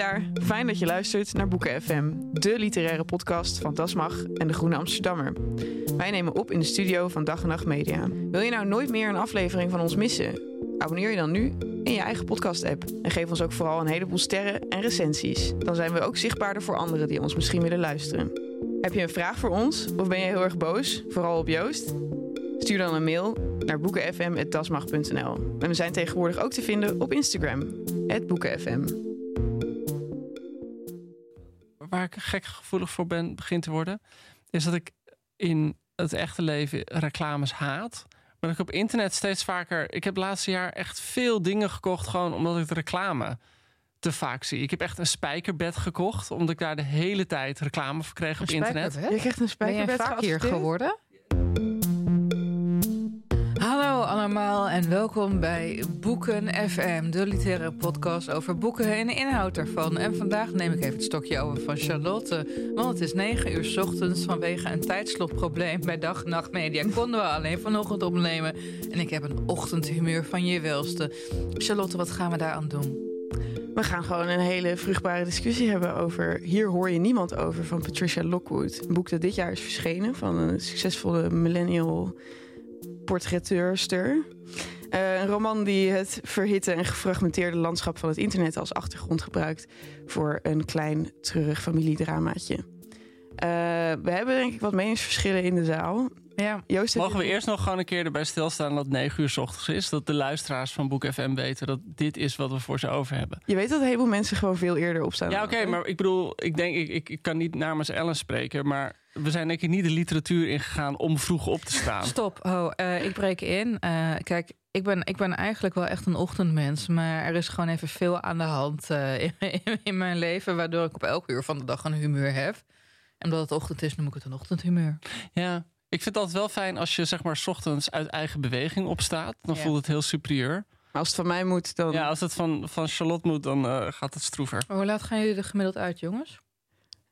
Daar, fijn dat je luistert naar Boeken FM, de literaire podcast van Dasmag en de Groene Amsterdammer. Wij nemen op in de studio van Dag en Nacht Media. Wil je nou nooit meer een aflevering van ons missen? Abonneer je dan nu in je eigen podcast-app en geef ons ook vooral een heleboel sterren en recensies. Dan zijn we ook zichtbaarder voor anderen die ons misschien willen luisteren. Heb je een vraag voor ons of ben je heel erg boos, vooral op Joost? Stuur dan een mail naar boekenfm.dasmag.nl. En we zijn tegenwoordig ook te vinden op Instagram, boekenfm. Waar ik gek gevoelig voor ben, begint te worden, is dat ik in het echte leven reclames haat. Maar dat ik op internet steeds vaker. Ik heb het laatste jaar echt veel dingen gekocht, gewoon omdat ik de reclame te vaak zie. Ik heb echt een spijkerbed gekocht, omdat ik daar de hele tijd reclame voor kreeg op internet. Je krijgt een Ben spijkerbed vaak hier geadverteerd? geworden? Hallo allemaal en welkom bij Boeken FM, de literaire podcast over boeken en de inhoud daarvan. En vandaag neem ik even het stokje over van Charlotte, want het is 9 uur 's ochtends vanwege een tijdslotprobleem bij Dag en Media. Konden we alleen vanochtend opnemen en ik heb een ochtendhumeur van je welste. Charlotte, wat gaan we daaraan doen? We gaan gewoon een hele vruchtbare discussie hebben over Hier hoor je niemand over van Patricia Lockwood. Een boek dat dit jaar is verschenen van een succesvolle millennial portretteurster. Eh, een roman die het verhitte en gefragmenteerde landschap van het internet als achtergrond gebruikt voor een klein treurig familiedramaatje. Eh, we hebben denk ik wat meningsverschillen in de zaal. Ja, Joost, Mogen we eerst nog gewoon een keer erbij stilstaan dat het 9 uur 's ochtends is? Dat de luisteraars van Boek FM weten dat dit is wat we voor ze over hebben. Je weet dat een heleboel mensen gewoon veel eerder opstaan. Ja, oké, maar ik bedoel, ik denk, ik, ik, ik kan niet namens Ellen spreken, maar we zijn denk ik niet de literatuur ingegaan om vroeg op te staan. Stop. Oh, eh, ik breek in. Eh, kijk, ik ben, ik ben eigenlijk wel echt een ochtendmens. Maar er is gewoon even veel aan de hand eh, in, in mijn leven. Waardoor ik op elk uur van de dag een humeur heb. En omdat het ochtend is, noem ik het een ochtendhumeur. Ja, ik vind het altijd wel fijn als je zeg maar 's ochtends uit eigen beweging opstaat. Dan Ja. voelt het heel superieur. Maar als het van mij moet, dan... Ja, als het van, van Charlotte moet, dan eh, gaat het stroever. Maar hoe laat gaan jullie er gemiddeld uit, jongens?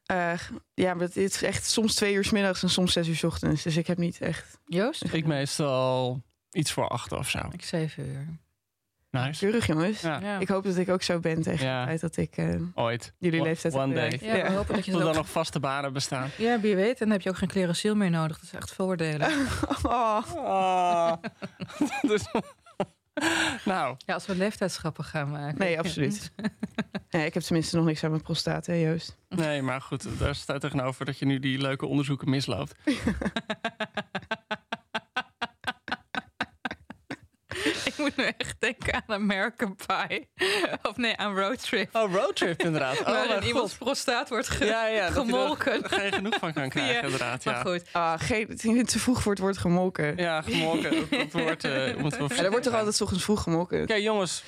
Eh, ja, maar het is echt soms twee uur s middags en soms zes uur s ochtends. Dus ik heb niet echt Joost? Ik meestal iets voor acht of zo. Ik zeven uur. Nice. keurig, jongens. Ja. Ik hoop dat ik ook zo ben tegen Ja. de tijd dat ik eh, ooit. jullie One- leeftijd one day. bereikt. Ja, we hopen dat je Tot dan ook... nog vaste banen bestaan. Ja, wie weet. En dan heb je ook geen clerasiel meer nodig. Dat is echt voordelen. Oh, Ah. dus, nou, Ja, als we leeftijdsgrappen gaan maken. nee, absoluut. nee, ik heb tenminste nog niks aan mijn prostaat, hè, Joost? nee, maar goed, daar staat tegenover dat je nu die leuke onderzoeken misloopt. Ik moet nu echt denken aan American Pie. Of nee, aan Roadtrip. Oh, roadtrip inderdaad. Oh, waarin iemands prostaat wordt ge- Ja, ja, dat je er gemolken. geen genoeg van kan krijgen, Ja, inderdaad. Maar Ja, goed. Ah, geen, het is te vroeg voor het woord gemolken. Ja, ja gemolken. Dat, dat woord eh, moeten we er wordt toch altijd 's ochtends vroeg gemolken? Oké, jongens.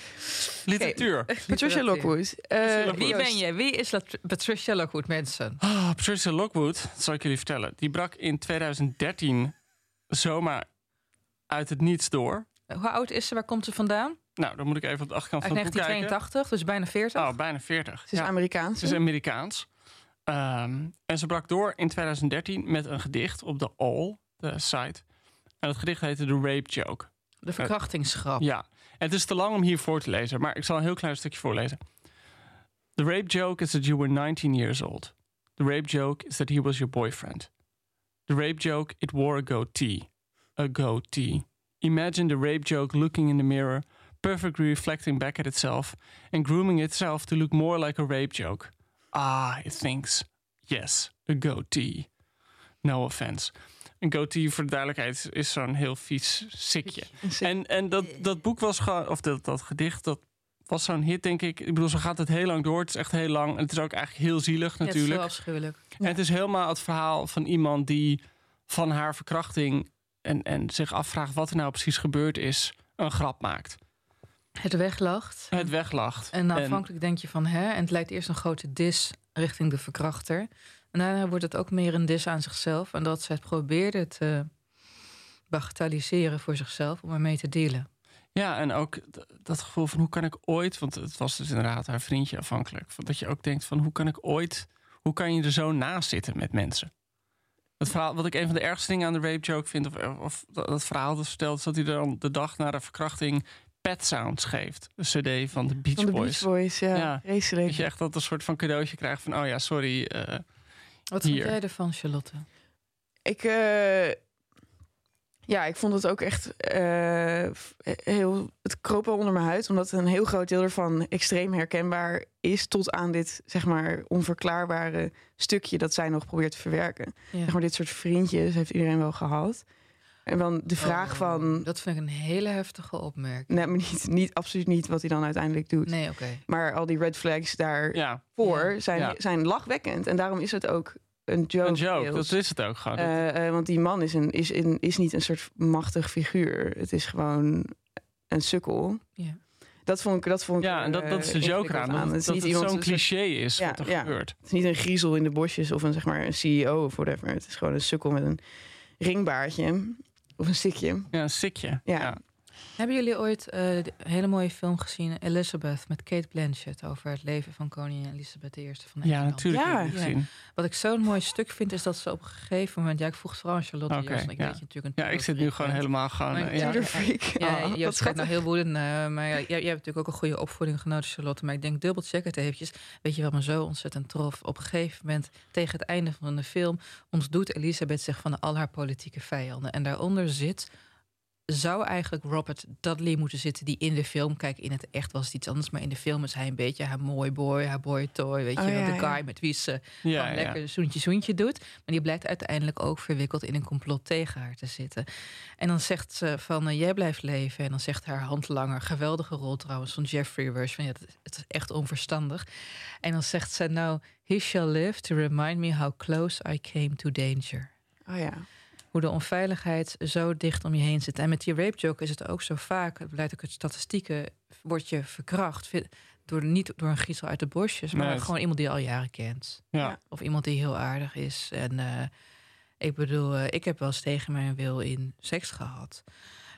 Literatuur. Patricia Lockwood. eh, Lockwood. Wie ben je? Wie is Patricia Lockwood, mensen? Ah, Patricia Lockwood, dat zal ik jullie vertellen. Die brak in 2013 zomaar uit het niets door. Hoe oud is ze? Waar komt ze vandaan? Nou, dan moet ik even op de achterkant Uit van het boek kijken. 1982, dus bijna 40. Oh, bijna 40. Ze is Ja. Amerikaans. Ze is? Amerikaans. Ehm, en ze brak door in 2013 met een gedicht op de All, de site. En het gedicht heette The Rape Joke. De verkrachtingsgrap. Ja, en het is te lang om hier voor te lezen, maar ik zal een heel klein stukje voorlezen. The rape joke is that you were 19 years old. The rape joke is that he was your boyfriend. The rape joke, it wore a goatee. A goatee. Imagine the rape joke looking in the mirror, perfectly reflecting back at itself, and grooming itself to look more like a rape joke. Ah, it thinks. Yes, a goatee. No offense. Een goatee, voor de duidelijkheid, is zo'n heel vies sikje. En, en dat, dat boek was gewoon, of dat, dat gedicht, dat was zo'n hit, denk ik. Ik bedoel, zo gaat het heel lang door. Het is echt heel lang. En het is ook eigenlijk heel zielig, Ja, het is natuurlijk. zo afschuwelijk. En het is helemaal het verhaal van iemand die van haar verkrachting en, en zich afvraagt wat er nou precies gebeurd is, een grap maakt. Het weglacht. het weglacht. En aanvankelijk denk je van hè, en het lijkt eerst een grote dis richting de verkrachter. En daarna wordt het ook meer een dis aan zichzelf. En dat zij het probeerde te bagatelliseren voor zichzelf om ermee te dealen. Ja, en ook dat gevoel van hoe kan ik ooit, want het was dus inderdaad haar vriendje afhankelijk, dat je ook denkt van hoe kan ik ooit, hoe kan je er zo naast zitten met mensen? Het verhaal, wat ik een van de ergste dingen aan de rape joke vind, of, of dat, dat verhaal dat vertelt, is dat hij dan de dag na de verkrachting Pet Sounds geeft. Een cd van de Beach Van de Boys. Beach Boys, ja. Ja. Dat je echt dat een soort van cadeautje krijgt van, oh ja, sorry. eh, Wat Hier. vind jij ervan, Charlotte? Ik, eh, ja, ik vond het ook echt eh, f- heel. Het kroop wel onder mijn huid, omdat een heel groot deel ervan extreem herkenbaar is. Tot aan dit, zeg maar, onverklaarbare stukje dat zij nog probeert te verwerken. Ja. Zeg maar, dit soort vriendjes heeft iedereen wel gehad. En dan de vraag Oh, van. Dat vind ik een hele heftige opmerking. Nee, maar niet, niet, absoluut niet wat hij dan uiteindelijk doet. Nee, oké. Maar al die red flags daarvoor ja, zijn, Ja. zijn lachwekkend. En daarom is het ook een joke. een joke, deels. dat is het ook gewoon. Eh, eh, want die man is, een, is, een, is niet een soort machtig figuur. Het is gewoon een sukkel. Ja. Dat vond ik, dat vond ik ja, en dat, dat is de eh, joke aan. Dat, Het het, is niet zo'n cliché is Ja, wat er ja. gebeurt. Het is niet een griezel in de bosjes of een, zeg maar, een CEO of whatever. Het is gewoon een sukkel met een ringbaardje. Of een stikje. Ja, een sikje. Ja. ja. Hebben jullie ooit eh, de hele mooie film gezien, Elizabeth, met Kate Blanchett, over het leven van koningin Elizabeth I van Ja, natuurlijk Ja. ik. Wat ik zo'n mooi stuk vind, is dat ze op een gegeven moment... Ja, ik vroeg het vooral aan Charlotte en ik ja. weet je natuurlijk een Ja, ik zit nu gewoon bent. helemaal gewoon... Eh, ja. freak. Ja, Oh, je nou heel woedend, eh, maar jij hebt natuurlijk ook een goede opvoeding genoten, Charlotte. Maar ik denk, dubbel check het eventjes. Weet je wat me zo ontzettend trof? Op een gegeven moment, tegen het einde van de film... ontdoet Elisabeth zich van al haar politieke vijanden. En daaronder zit... Zou eigenlijk Robert Dudley moeten zitten, die in de film... Kijk, in het echt was het iets anders, maar in de film is hij een beetje haar mooi boy, haar boy toy. Weet Oh, je wel, ja, de guy ja. met wie ze Ja, gewoon ja. lekker zoentje zoentje doet. Maar die blijkt uiteindelijk ook verwikkeld in een complot tegen haar te zitten. En dan zegt ze van, eh, jij blijft leven. En dan zegt haar handlanger, geweldige rol trouwens van Jeffrey Rush. Van, ja, het, het is echt onverstandig. En dan zegt ze, nou, he shall live to remind me how close I came to danger. Oh ja. Hoe de onveiligheid zo dicht om je heen zit. En met die rape joke is het ook zo vaak. Het blijkt ook uit statistieken. Word je verkracht. Door, niet door een griezel uit de bosjes. Maar Nee, gewoon iemand die je al jaren kent. Ja. Of iemand die heel aardig is. En eh, ik bedoel, eh, ik heb wel eens tegen mijn wil in seks gehad.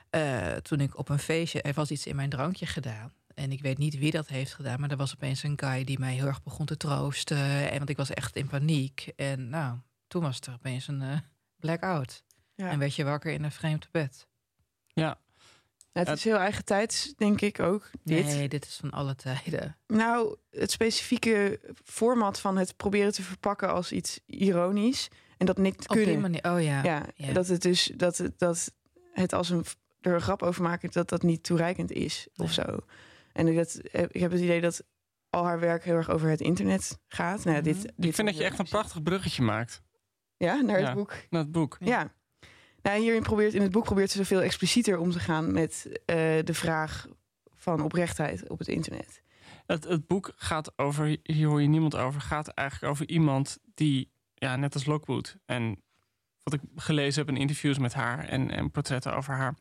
Eh, toen ik op een feestje, er was iets in mijn drankje gedaan. En ik weet niet wie dat heeft gedaan, maar er was opeens een guy die mij heel erg begon te troosten. En want ik was echt in paniek. En nou, toen was er opeens een eh, blackout. Ja. En werd je wakker in een vreemd bed. ja. Het is heel eigen tijds, denk ik ook. Dit. Nee, dit is van alle tijden. Nou, het specifieke format van het proberen te verpakken als iets ironisch. En dat niet Op kunnen. die manier, oh ja. Ja, ja. dat het dus dat, het- dat het als een er een grap over maken dat dat niet toereikend is of zo. En dat, ik heb het idee dat al haar werk heel erg over het internet gaat. Nou, dit, Mhm. dit Ik vind dat je echt een prachtig bruggetje maakt Ja, naar het Ja. boek. naar het boek. Ja. Nou, hierin probeert in het boek probeert ze zoveel explicieter om te gaan met eh, de vraag van oprechtheid op het internet. Het, het boek gaat over, hier hoor je niemand over, gaat eigenlijk over iemand die, ja, net als Lockwood. En wat ik gelezen heb in interviews met haar en, en portretten over haar,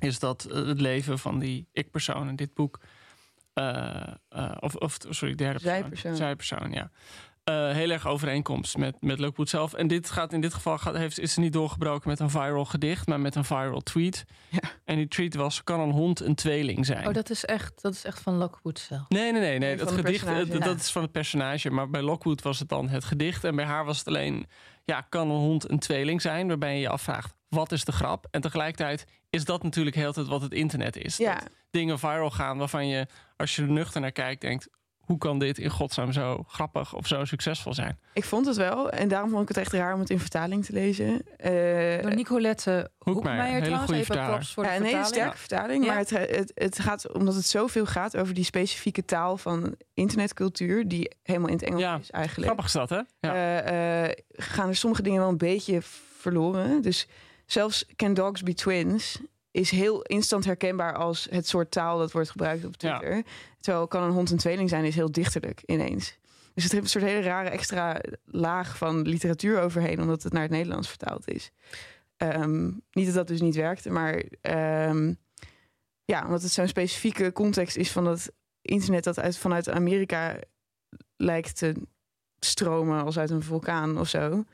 is dat eh, het leven van die ik-persoon in dit boek, eh, eh, of, of sorry, derde persoon. Zijpersoon. Zijpersoon, ja. Eh, heel erg overeenkomst met, met Lockwood zelf. En dit gaat in dit geval gaat, heeft, is ze niet doorgebroken met een viral gedicht, maar met een viral tweet. Ja. En die tweet was: kan een hond een tweeling zijn? Oh, dat is echt, dat is echt van Lockwood zelf. Nee, nee, nee. nee. Dat het gedicht, eh, ja. dat is van het personage. Maar bij Lockwood was het dan het gedicht. En bij haar was het alleen, ja, kan een hond een tweeling zijn? Waarbij je je afvraagt, wat is de grap? En tegelijkertijd is dat natuurlijk heel het wat het internet is. Ja, Dat dingen viral gaan waarvan je, als je er nuchter naar kijkt, denkt... hoe kan dit in godsnaam zo grappig of zo succesvol zijn? ik vond het wel. En daarom vond ik het echt raar om het in vertaling te lezen. Eh, Door Nicolette Hoekmeijer hele trouwens. goede Even props voor de ja, nee, een vertaling. sterke vertaling. Ja. Maar het, het, het gaat omdat het zoveel gaat over die specifieke taal van internetcultuur, die helemaal in het Engels Ja, is eigenlijk. Grappig is dat, hè? Ja. eh, eh, gaan er sommige dingen wel een beetje verloren. Dus zelfs Can Dogs Be Twins is heel instant herkenbaar als het soort taal dat wordt gebruikt op Ja. Twitter. Terwijl kan een hond een tweeling zijn is heel dichterlijk ineens. Dus het heeft een soort hele rare extra laag van literatuur overheen, omdat het naar het Nederlands vertaald is. Ehm, niet dat dat dus niet werkte, maar ehm, ja, omdat het zo'n specifieke context is van dat internet dat uit, vanuit Amerika lijkt te stromen als uit een vulkaan of zo.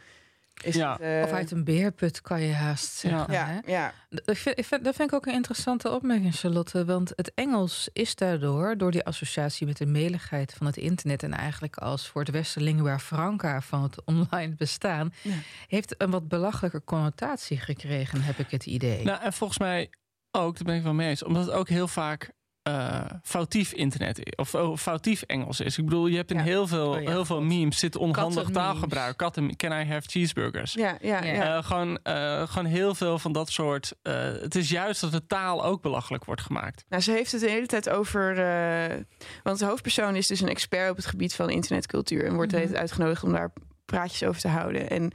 Is Ja. het, eh, Of uit een beerput kan je haast zeggen. hè? ja, ja, Dat vind, ik vind, dat vind ik ook een interessante opmerking, Charlotte. Want het Engels is daardoor, door die associatie met de meligheid van het internet... en eigenlijk als voor het Westen lingua franca van het online bestaan... Ja. heeft een wat belachelijke connotatie gekregen, heb ik het idee. Nou, en volgens mij ook, daar ben ik wel mee eens. Omdat het ook heel vaak eh, foutief internet. Of oh, foutief Engels is. Ik bedoel, je hebt in Ja. heel veel, Oh ja, heel veel memes zit onhandig taalgebruik. Katten, can I have cheeseburgers? ja, ja, Ja. ja. Eh, gewoon, eh, gewoon heel veel van dat soort. eh, het is juist dat de taal ook belachelijk wordt gemaakt. Nou, ze heeft het de hele tijd over. eh, want de hoofdpersoon is dus een expert op het gebied van internetcultuur. En wordt tijd uitgenodigd om daar praatjes over te houden. En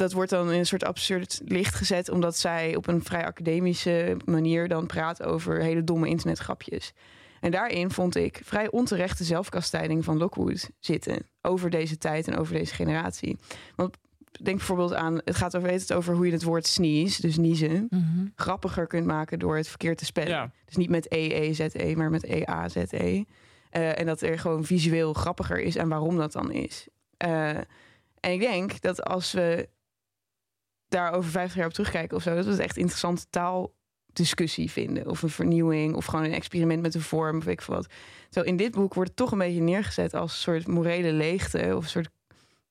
dat wordt dan in een soort absurd licht gezet, omdat zij op een vrij academische manier dan praat over hele domme internetgrapjes. En daarin vond ik vrij onterechte zelfkastijding van Lockwood zitten. Over deze tijd en over deze generatie. Want denk bijvoorbeeld aan, het gaat over, weet het over hoe je het woord sneeze, dus niezen, Mhm. grappiger kunt maken door het verkeerd te spellen. Ja. Dus niet met E-E-Z-E, maar met E-A-Z-E. Eh, en dat er gewoon visueel grappiger is en waarom dat dan is. Eh, en ik denk dat als we daar over 50 jaar op terugkijken of zo, dat we het echt interessante taaldiscussie vinden. Of een vernieuwing, of gewoon een experiment met de vorm, of weet ik veel wat. Zo in dit boek wordt het toch een beetje neergezet als een soort morele leegte, of een soort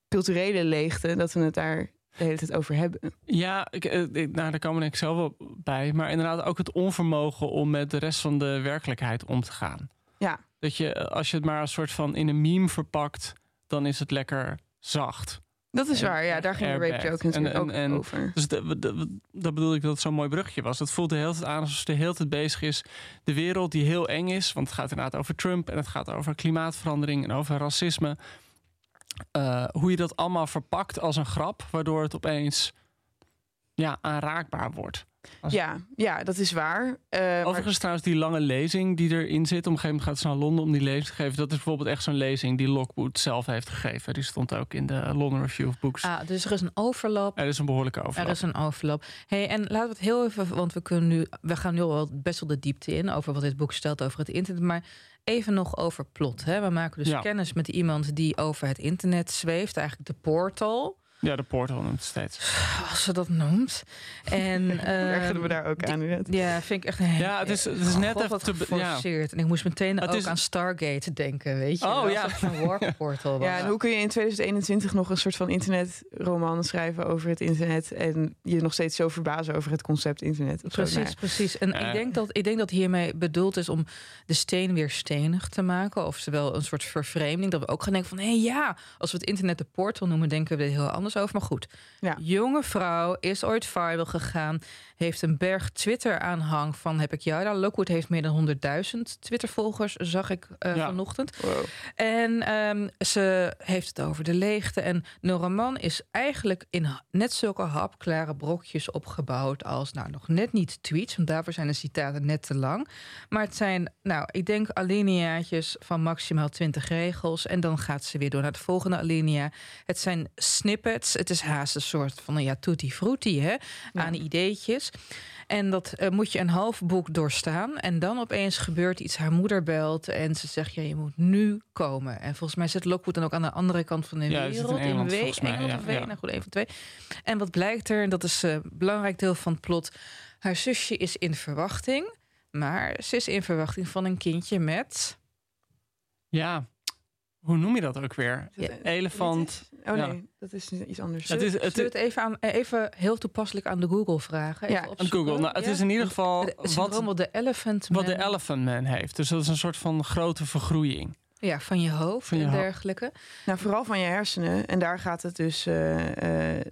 culturele leegte, dat we het daar de hele tijd over hebben. Ja, ik, eh, ik- nou, daar kan ik zelf wel bij. Maar inderdaad ook het onvermogen om met de rest van de werkelijkheid om te gaan. Ja. Dat je, eh, als je het maar een soort van in een meme verpakt, dan is het lekker zacht. Dat is En- waar, ja, daar ging de rape joke natuurlijk En- ook en- over. Dus dat, dat, dat bedoel ik dat het zo'n mooi brugje was. Het voelt de hele tijd aan alsof ze de hele tijd bezig is. De wereld die heel eng is, want het gaat inderdaad over Trump en het gaat over klimaatverandering en over racisme. Eh, hoe je dat allemaal verpakt als een grap, waardoor het opeens ja, aanraakbaar wordt. Als- Ja, ja, dat is waar. Eh, maar- Overigens trouwens die lange lezing die erin zit. Op een gegeven moment gaat ze naar Londen om die lezing te geven. Dat is bijvoorbeeld echt zo'n lezing die Lockwood zelf heeft gegeven. Die stond ook in de London Review of Books. Ah, dus er is een overlap. Er is een behoorlijke overlap. Er is een overlap. Hey, en laten we het heel even, want we kunnen nu, we gaan nu al wel best wel de diepte in over wat dit boek stelt over het internet, maar even nog over plot. Hè? We maken dus Ja. kennis met iemand die over het internet zweeft, eigenlijk de portal, Ja, de portal noemt het steeds. als ze dat noemt. En ehm, we daar ook aan net. Ja, vind ik echt een Ja, het is- het is net God, even te be- ja. geforceerd. En ik moest meteen Het ook is- aan Stargate denken, weet je. Oh, ja. een warp portal. Ja, en hoe kun je in 2021 nog een soort van internetroman schrijven over het internet en je nog steeds zo verbazen over het concept internet? Zo? Precies, Nou precies. En ik, denk dat, ik denk dat hiermee bedoeld is om de steen weer stenig te maken. Oftewel een soort vervreemding. Dat we ook gaan denken van, hé ja, als we het internet de portal noemen, denken we er heel anders over. Maar goed, Ja. jonge vrouw is ooit viral gegaan. Heeft een berg Twitter-aanhang van heb ik jou daar. Lockwood heeft meer dan 100.000 Twitter-volgers, zag ik eh, Ja. vanochtend. Wow. En ehm, ze heeft het over de leegte. En de roman is eigenlijk in net zulke hapklare brokjes opgebouwd als, nou, nog net niet tweets, want daarvoor zijn de citaten net te lang. Maar het zijn, nou, ik denk alineaatjes van maximaal 20 regels. En dan gaat ze weer door naar de volgende alinea. Het zijn snippets. Het is haast een soort van, nou ja, tutti frutti, hè, aan ideetjes. En dat eh, moet je een half boek doorstaan. En dan opeens gebeurt iets. Haar moeder belt en ze zegt: ja, je moet nu komen. En volgens mij zit Lockwood dan ook aan de andere kant van de Ja, zit in wereld. Engeland, mij, Engeland ja, of W, ja. nou goed, even twee. En wat blijkt er, en dat is eh, een belangrijk deel van het plot. Haar zusje is in verwachting. Maar ze is in verwachting van een kindje met. Ja, hoe noem je dat ook weer? Ja, Elefant. Oh Ja. nee, dat is iets anders. Het is, het Zullen we het even, aan, eh, even heel toepasselijk aan de Google vragen? Even Ja, aan? Google. Nou, het Ja? is in ieder geval Het wat, wat de elephant wat de man- Elephant Man heeft. Dus dat is een soort van grote vergroeiing. Ja, van je hoofd Van je en dergelijke. Nou, vooral van je hersenen. En daar gaat het dus. eh, eh,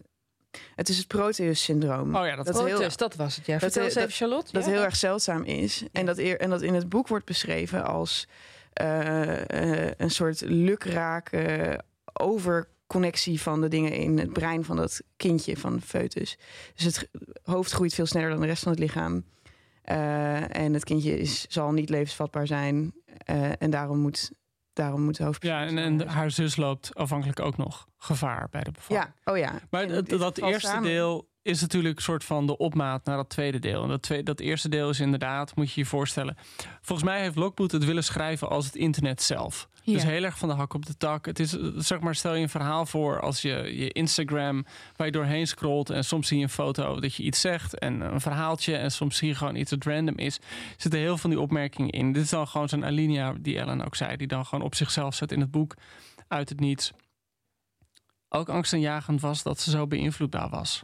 het is het Proteus-syndroom. Oh ja, dat, Dat is heel- Protest, dat was het. Ja, vertel heel- eens even, Charlotte. dat Ja. heel erg zeldzaam is. En dat, en dat in het boek wordt beschreven als een soort lukrake overconnectie van de dingen in het brein van dat kindje, van de foetus. Dus het hoofd groeit veel sneller dan de rest van het lichaam. Eh, en het kindje is, zal niet levensvatbaar zijn. Eh, en daarom moet, daarom moet hoofdpersoon... ja, en, en haar zus loopt afhankelijk ook nog gevaar bij de bevalling. Ja, oh ja. Maar dat eerste samen. deel is natuurlijk een soort van de opmaat naar dat tweede deel. En dat, tweede, dat eerste deel is inderdaad, moet je je voorstellen. Volgens mij heeft Lockwood het willen schrijven als het internet zelf. Ja. Dus heel erg van de hak op de tak. Het is, zeg maar, stel je een verhaal voor als je je Instagram waar je doorheen scrolt en soms zie je een foto dat je iets zegt en een verhaaltje en soms zie je gewoon iets dat random is. Er zitten heel veel van die opmerkingen in. Dit is dan gewoon zo'n alinea die Ellen ook zei, die dan gewoon op zichzelf zet in het boek uit het niets. Ook angstaanjagend was dat ze zo beïnvloedbaar was.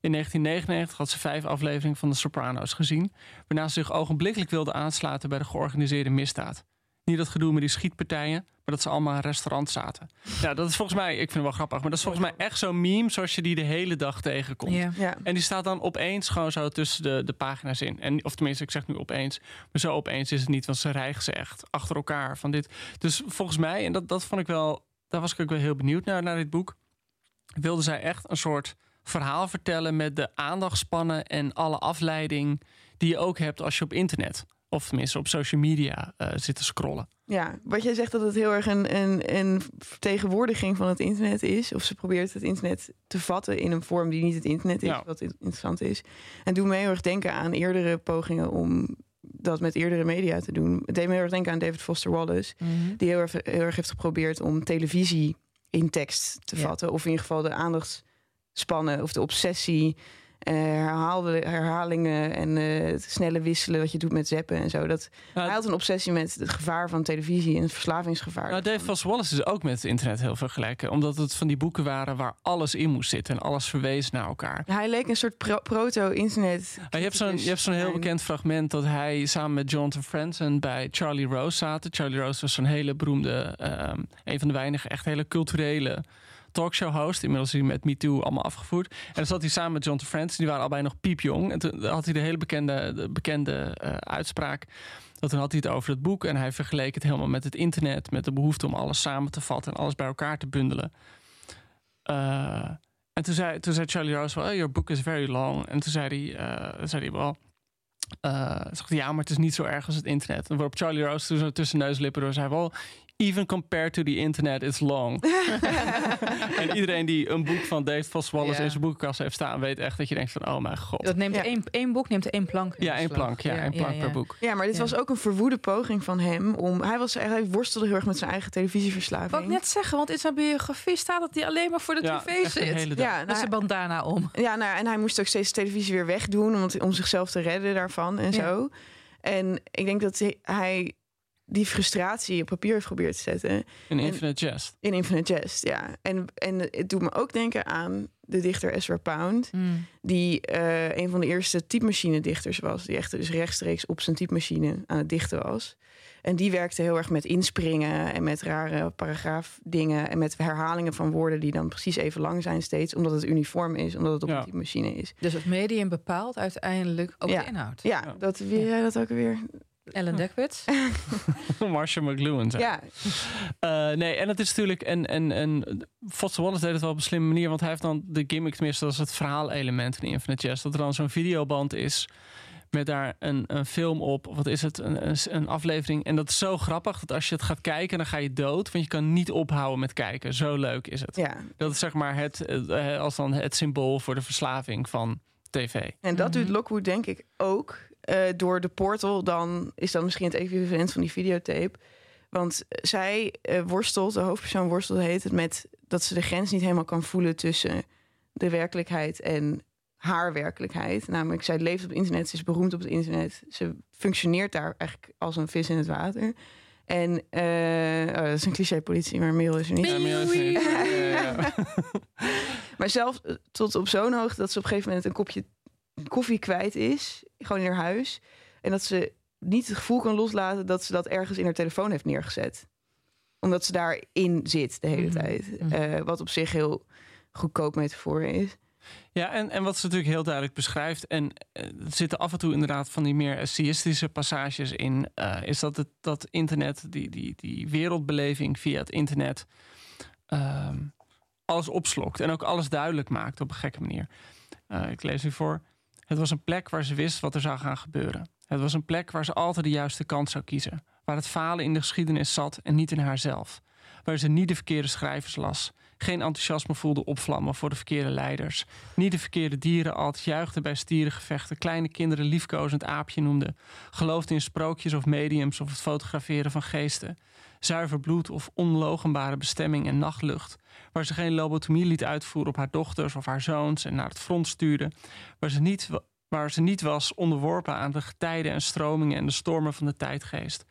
In 1999 had ze vijf afleveringen van The Sopranos gezien, waarna ze zich ogenblikkelijk wilde aansluiten bij de georganiseerde misdaad. Niet dat gedoe met die schietpartijen, maar dat ze allemaal in een restaurant zaten. Ja, dat is volgens mij, ik vind het wel grappig, maar dat is volgens mij echt zo'n meme zoals je die de hele dag tegenkomt. Ja. Ja. En die staat dan opeens gewoon zo tussen de, de pagina's in. En, of tenminste, ik zeg nu opeens. Maar zo opeens is het niet, want ze rijgen ze echt achter elkaar van dit. Dus volgens mij, en dat, dat vond ik wel, daar was ik ook wel heel benieuwd naar, naar dit boek. Wilde zij echt een soort verhaal vertellen met de aandachtspannen en alle afleiding die je ook hebt als je op internet, of tenminste op social media eh, zit te scrollen. Ja, wat jij zegt dat het heel erg een, een, een vertegenwoordiging van het internet is. Of ze probeert het internet te vatten in een vorm die niet het internet is, Ja. wat in- interessant is. En doet me heel erg denken aan eerdere pogingen om dat met eerdere media te doen. Het deed me heel erg denken aan David Foster Wallace. Mhm. Die heel erg, heel erg heeft geprobeerd om televisie in tekst te Ja. vatten. Of in ieder geval de aandachtsspannen of de obsessie. herhaalde, herhalingen en eh, het snelle wisselen wat je doet met zeppen en zo. Dat, Nou, hij had een obsessie met het gevaar van televisie en het verslavingsgevaar. Nou, Dave Foster Wallace is ook met het internet heel vergelijken. Omdat het van die boeken waren waar alles in moest zitten. En alles verwees naar elkaar. Hij leek een soort pro- proto-internet. Maar je hebt zo'n je hebt zo'n heel bekend fragment dat hij samen met Jonathan Franzen bij Charlie Rose zaten. Charlie Rose was zo'n hele beroemde, ehm, een van de weinige echt hele culturele talkshow host. Inmiddels is hij met Me Too allemaal afgevoerd. En dan zat hij samen met Jonathan Franzen. Die waren allebei nog piepjong. En toen had hij de hele bekende, de bekende eh, uitspraak. Dat toen had hij het over het boek en hij vergeleek het helemaal met het internet, met de behoefte om alles samen te vatten en alles bij elkaar te bundelen. Eh, en toen zei, toen zei Charlie Rose wel, oh, your book is very long. En toen zei hij, eh, zei hij wel, hij, ja, maar het is niet zo erg als het internet. En waarop Charlie Rose toen zo tussen neus en lippen door zei, wel, even compared to the internet, it's long. en iedereen die een boek van Dave Foster Wallace in zijn boekenkast heeft staan, weet echt dat je denkt van, oh mijn god. Dat neemt Ja. één, één boek neemt één plank. in ja, één plank, ja, één plank ja, per boek. Ja, maar dit Ja. was ook een verwoede poging van hem om. Hij, was, hij worstelde heel erg met zijn eigen televisieverslaving. Wat ik net zeggen, want in zijn biografie staat dat hij alleen maar voor de Ja, tv echt een zit. hele dag. Ja, Met nou, zijn bandana om. Ja, nou, en hij moest ook steeds de televisie weer wegdoen om, om zichzelf te redden daarvan en Ja. zo. En ik denk dat hij die frustratie op papier heeft geprobeerd te zetten In En- Infinite Jest. in Infinite Jest. Ja. En, en het doet me ook denken aan de dichter Ezra Pound, Hmm. die eh, een van de eerste typemachine-dichters was, die echt dus rechtstreeks op zijn typemachine aan het dichten was. En die werkte heel erg met inspringen en met rare paragraafdingen en met herhalingen van woorden die dan precies even lang zijn steeds, omdat het uniform is, omdat het op Ja. een typemachine is. Dus het medium bepaalt uiteindelijk ook Ja. de inhoud. Ja, Ja. dat wie jij dat ook weer. Ellen Dekwits. Marshall McLuhan zei. Ja, Eh, nee, en het is natuurlijk. En, en, en Foster Wallace deed het wel op een slimme manier. Want hij heeft dan de gimmick, tenminste, dat is het verhaalelement in Infinite Jest. Dat er dan zo'n videoband is. Met daar een, een film op. Wat is het? Een, een, een aflevering. En dat is zo grappig dat als je het gaat kijken, dan ga je dood. Want je kan niet ophouden met kijken. Zo leuk is het. ja. Dat is zeg maar het, eh, als dan het symbool voor de verslaving van tv. En dat Mhm. doet Lockwood denk ik ook. Eh, door de portal dan is dat misschien het equivalent van die videotape. Want zij eh, worstelt, de hoofdpersoon worstelt heet het met dat ze de grens niet helemaal kan voelen tussen de werkelijkheid en haar werkelijkheid. Namelijk, zij leeft op het internet, ze is beroemd op het internet. Ze functioneert daar eigenlijk als een vis in het water. En eh, oh, dat is een cliché politie, maar Merel is er niet. Ja, maar juist niet. Ja, ja, ja. Maar zelfs tot op zo'n hoogte dat ze op een gegeven moment een kopje koffie kwijt is. Gewoon in haar huis. En dat ze niet het gevoel kan loslaten dat ze dat ergens in haar telefoon heeft neergezet. Omdat ze daarin zit de hele Mhm. tijd. Mhm. Eh, wat op zich heel goedkoop metafoor is. Ja, en, en wat ze natuurlijk heel duidelijk beschrijft, en eh, er zitten af en toe inderdaad van die meer essayistische passages in, eh, is dat het dat internet, die, die, die wereldbeleving via het internet, ehm, alles opslokt en ook alles duidelijk maakt op een gekke manier. Eh, ik lees u voor. Het was een plek waar ze wist wat er zou gaan gebeuren. Het was een plek waar ze altijd de juiste kant zou kiezen. Waar het falen in de geschiedenis zat en niet in haarzelf. Waar ze niet de verkeerde schrijvers las. Geen enthousiasme voelde opvlammen voor de verkeerde leiders. Niet de verkeerde dieren altijd juichten bij stierengevechten. Kleine kinderen liefkozend aapje noemden. Geloofde in sprookjes of mediums of het fotograferen van geesten. Zuiver bloed of onlogenbare bestemming en nachtlucht. Waar ze geen lobotomie liet uitvoeren op haar dochters of haar zoons en naar het front stuurde. Waar ze niet, waar ze niet was onderworpen aan de getijden en stromingen en de stormen van de tijdgeest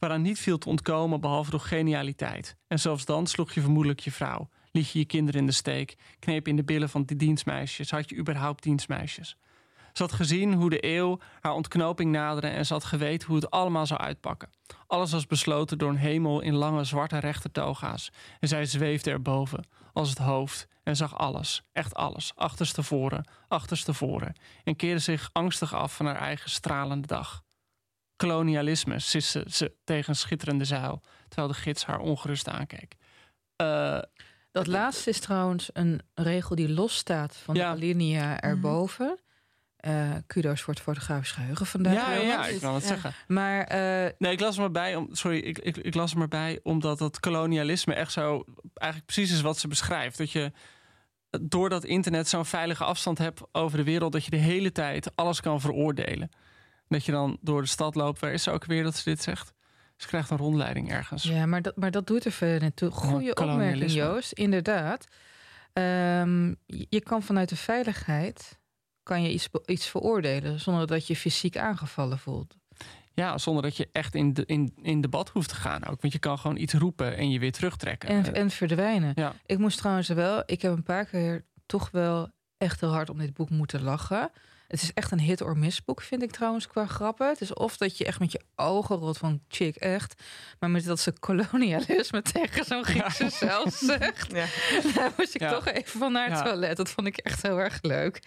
waaraan niet viel te ontkomen behalve door genialiteit. En zelfs dan sloeg je vermoedelijk je vrouw, liet je je kinderen in de steek, kneep in de billen van de dienstmeisjes, had je überhaupt dienstmeisjes. Ze had gezien hoe de eeuw haar ontknoping naderde en ze had geweten hoe het allemaal zou uitpakken. Alles was besloten door een hemel in lange zwarte rechte toga's. En zij zweefde erboven, als het hoofd, en zag alles, echt alles, achterstevoren, achterstevoren, en keerde zich angstig af van haar eigen stralende dag kolonialisme, siste ze tegen een schitterende zuil, terwijl de gids haar ongerust aankeek. Uh, dat laatste is trouwens een regel die losstaat van ja. de alinea erboven. Uh, kudo's voor het fotografisch geheugen vandaag. Ja, ja, ik kan het zeggen. Maar uh, nee, ik las er maar bij. Om, sorry, ik, ik, ik las er maar bij omdat dat kolonialisme echt zo eigenlijk precies is wat ze beschrijft. Dat je doordat internet zo'n veilige afstand hebt over de wereld, dat je de hele tijd alles kan veroordelen. Dat je dan door de stad loopt. Waar is ze ook weer dat ze dit zegt? Ze krijgt een rondleiding ergens. Ja, maar dat, maar dat doet er verder naartoe. Goeie opmerking, Joost. Inderdaad. Um, je kan vanuit de veiligheid kan je iets, iets veroordelen zonder dat je fysiek aangevallen voelt. Ja, zonder dat je echt in, de, in, in debat hoeft te gaan ook. Want je kan gewoon iets roepen en je weer terugtrekken. En, en verdwijnen. Ja. Ik moest trouwens wel, ik heb een paar keer toch wel echt heel hard om dit boek moeten lachen. Het is echt een hit or miss boek, vind ik trouwens, qua grappen. Het is of dat je echt met je ogen rolt van chick, echt. Maar met dat ze kolonialisme tegen zo'n Griekse ja. zelf zegt. Ja. Daar moest ik toch even van naar het toilet. Dat vond ik echt heel erg leuk.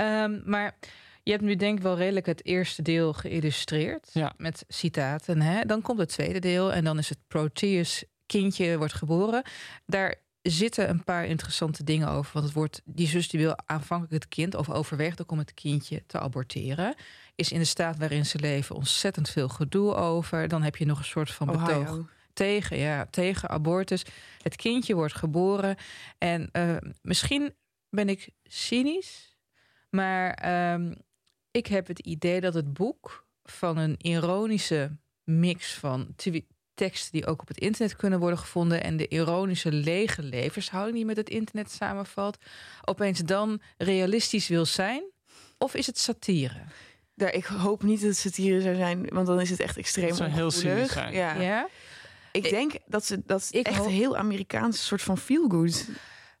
Um, maar je hebt nu denk ik wel redelijk het eerste deel geïllustreerd. Met citaten. Hè? Dan komt het tweede deel en dan is het Proteus kindje wordt geboren. Daar zitten een paar interessante dingen over. Want het wordt, die zus die wil aanvankelijk het kind of overweegt ook om het kindje te aborteren. Is in de staat waarin ze leven ontzettend veel gedoe over. Dan heb je nog een soort van betoog. Tegen, ja, tegen abortus. Het kindje wordt geboren. En uh, misschien ben ik cynisch. Maar uh, ik heb het idee dat het boek van een ironische mix van teksten die ook op het internet kunnen worden gevonden en de ironische lege levenshouding die met het internet samenvalt, opeens dan realistisch wil zijn? Of is het satire? Ja, ik hoop niet dat het satire zou zijn, want dan is het echt extreem Het zou heel zijn. Ja. ja. Ik, denk dat ze dat ik echt heel Amerikaans soort van feel good.